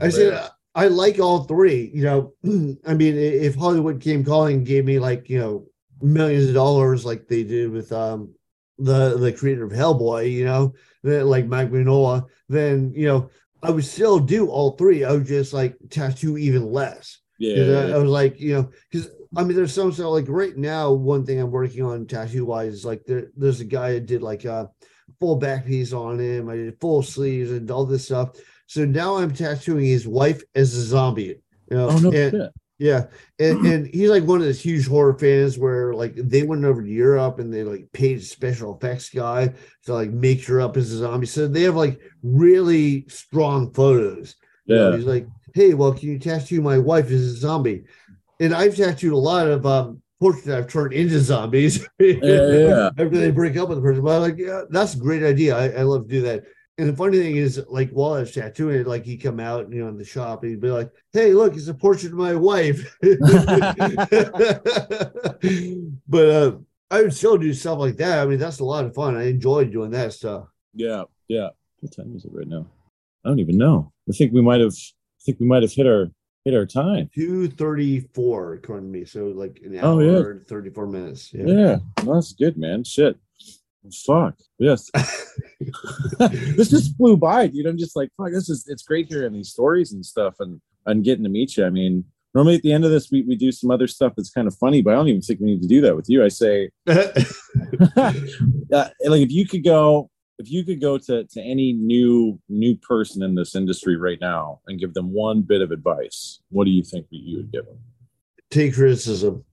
I said, I like all three. You know, I mean, if Hollywood came calling and gave me like, you know, millions of dollars like they did with um the the creator of Hellboy, you know, like Mike Mignola, then you know, I would still do all three. I would just like tattoo even less. yeah, I, I was like, you know, because I mean, there's some stuff like right now. One thing I'm working on tattoo wise is like there, there's a guy that did like a full back piece on him. I did full sleeves and all this stuff. So now I'm tattooing his wife as a zombie. You know, Oh no and, shit. yeah, and, and he's like one of those huge horror fans where like they went over to Europe and they like paid a special effects guy to like make her up as a zombie. So they have like really strong photos. You know, Yeah, he's like, hey, well, can you tattoo my wife as a zombie? And I've tattooed a lot of um portraits that I've turned into zombies yeah, yeah. after they break up with the person. But I'm like, yeah, that's a great idea. I, I love to do that. And the funny thing is, like while I was tattooing it, like he'd come out, you know, in the shop, and he'd be like, "Hey, look, it's a portrait of my wife." but uh, I would still do stuff like that. I mean, that's a lot of fun. I enjoy doing that stuff. yeah, yeah. What time is it right now? I don't even know. I think we might have. I think we might have hit our hit our time. Two thirty-four, according to me. So like an Oh, hour yeah. thirty-four minutes. Yeah, well, that's good, man. Shit. Fuck. Yes. this just flew by, dude. I'm just like, fuck, this is it's great hearing these stories and stuff and and getting to meet you. I mean, normally at the end of this we, we do some other stuff that's kind of funny, but I don't even think we need to do that with you. I say uh, like if you could go if you could go to to any new new person in this industry right now and give them one bit of advice, what do you think that you would give them? take criticism.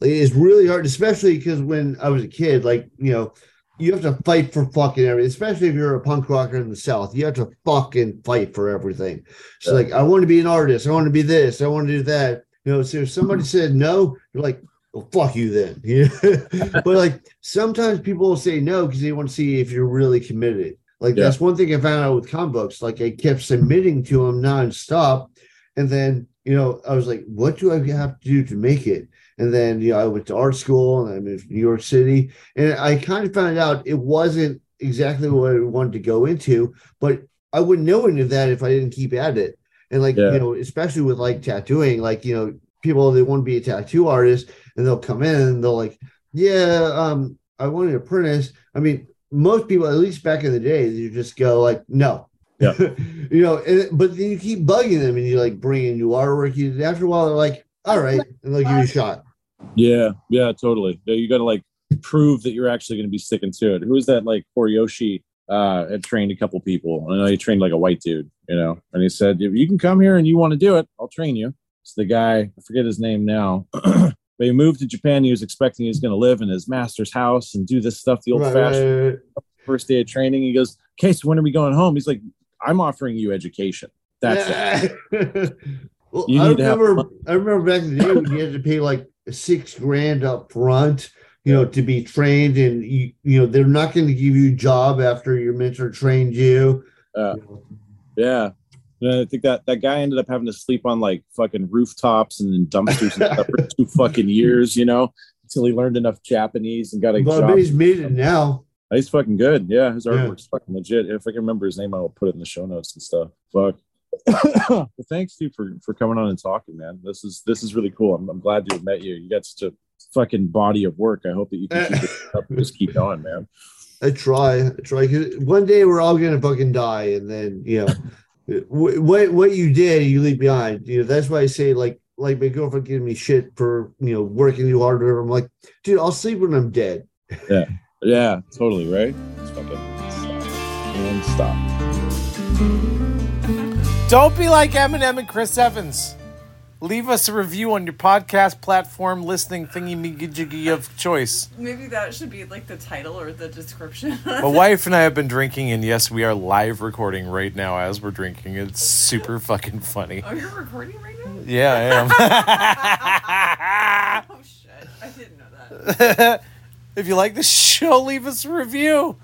It's really hard, especially because when I was a kid, like you know, you have to fight for fucking everything. Especially if you're a punk rocker in the South, you have to fucking fight for everything. So like, I want to be an artist. I want to be this. I want to do that. You know, so if somebody mm-hmm. said no, you're like, well, fuck you then. You know? but like sometimes people will say no because they want to see if you're really committed. Like Yeah. that's one thing I found out with comic books. Like I kept submitting to them nonstop, and then you know I was like, what do I have to do to make it? And then you know I went to art school and I moved to New York City, and I kind of found out it wasn't exactly what I wanted to go into, but I wouldn't know any of that if I didn't keep at it. And like Yeah. you know, especially with like tattooing, like you know, people they want to be a tattoo artist and they'll come in and they'll like, yeah, um, I want an apprentice. I mean, most people, at least back in the day, you just go like, no. Yeah. you know, and, but then you keep bugging them and you like bring in new artwork. You after a while, they're like, all right, and they'll give you a shot. Yeah, yeah, totally. Yeah, you got to like prove that you're actually going to be sticking to it. Who was that? Like Horiyoshi uh, had trained a couple people. I know he trained like a white dude, you know, and he said, if you can come here and you want to do it, I'll train you. It's the guy, I forget his name now, but he moved to Japan. He was expecting he was going to live in his master's house and do this stuff the old Right, fashioned right, right. first day of training. He goes, okay, so when are we going home? He's like, I'm offering you education. That's it. well, You I need to have remember. I remember back in the day when you had to pay like six grand up front, you know, to be trained, and you, you know, they're not going to give you a job after your mentor trained you. Uh, Yeah. And I think that that guy ended up having to sleep on like fucking rooftops and in dumpsters and stuff for two fucking years, you know, until he learned enough Japanese and got a But job. bet he's made it now. He's fucking good. Yeah, his Yeah. artwork's fucking legit. If I can remember his name, I will put it in the show notes and stuff. Fuck. well, thanks, dude, for for coming on and talking, man. This is this is really cool. I'm, I'm glad to have met you. You got such a fucking body of work. I hope that you can keep it eh. up and just keep going, man. I try, I try. one day we're all gonna fucking die, and then you know, what what you did, you leave behind. You know, that's why I say like like my girlfriend giving me shit for you know working too hard. Or whatever. I'm like, dude, I'll sleep when I'm dead. Yeah, Yeah, totally, right? Just fucking stop. And stop. Don't be like Eminem and Chris Evans. Leave us a review on your podcast platform listening thingy me jiggy of choice. Maybe that should be like the title or the description. My wife and I have been drinking, and yes, we are live recording right now as we're drinking. It's super fucking funny. oh, you're recording right now? Yeah, I am. Oh shit! I didn't know that. if you like the show, leave us a review.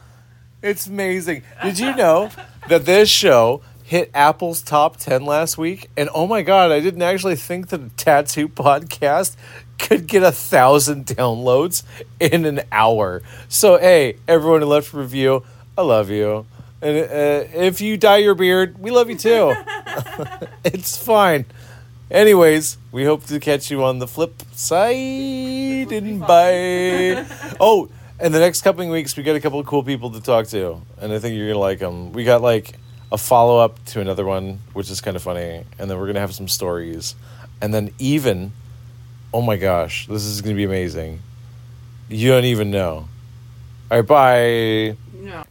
It's amazing. Did you know that this show hit Apple's top 10 last week? And oh my God, I didn't actually think that a tattoo podcast could get a thousand downloads in an hour. So, hey, everyone who left a review, I love you. And uh, if you dye your beard, we love you too. it's fine. Anyways, we hope to catch you on the flip side and bye. Oh, and the next couple of weeks, we got a couple of cool people to talk to, and I think you're gonna like them. We got like a follow up to another one, which is kind of funny, and then we're gonna have some stories, and then even, oh my gosh, this is gonna be amazing. You don't even know. All right, bye. No.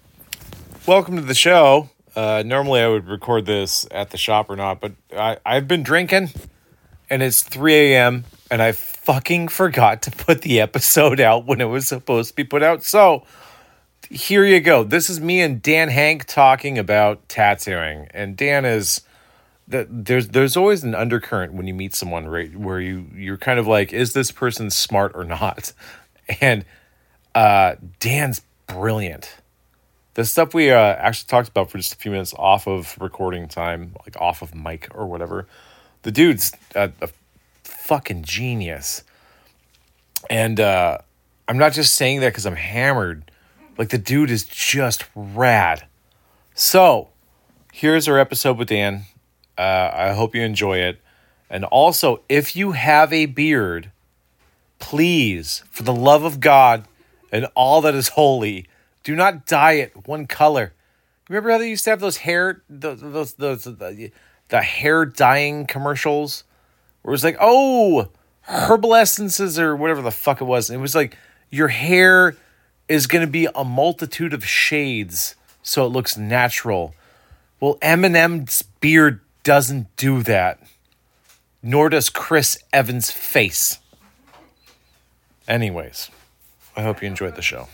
Welcome to the show. Uh, normally, I would record this at the shop or not, but I, I've been drinking, and it's 3 a.m., and I fucking forgot to put the episode out when it was supposed to be put out. So, here you go. This is me and Dan Henk talking about tattooing, and Dan is that there's there's always an undercurrent when you meet someone right where you you're kind of like is this person smart or not and uh dan's brilliant the stuff we uh, actually talked about for just a few minutes off of recording time, like off of mic or whatever, the dude's a, a fucking genius. And uh, I'm not just saying that because I'm hammered. Like, the dude is just rad. So, here's our episode with Dan. Uh, I hope you enjoy it. And also, if you have a beard, please, for the love of God and all that is holy, Do not dye it one color. Remember how they used to have those hair those those, those the, the hair dyeing commercials where it was like, oh, herbal essences or whatever the fuck it was. And it was like your hair is going to be a multitude of shades so it looks natural. Well, Eminem's beard doesn't do that. Nor does Chris Evans' face. Anyways, I hope you enjoyed the show.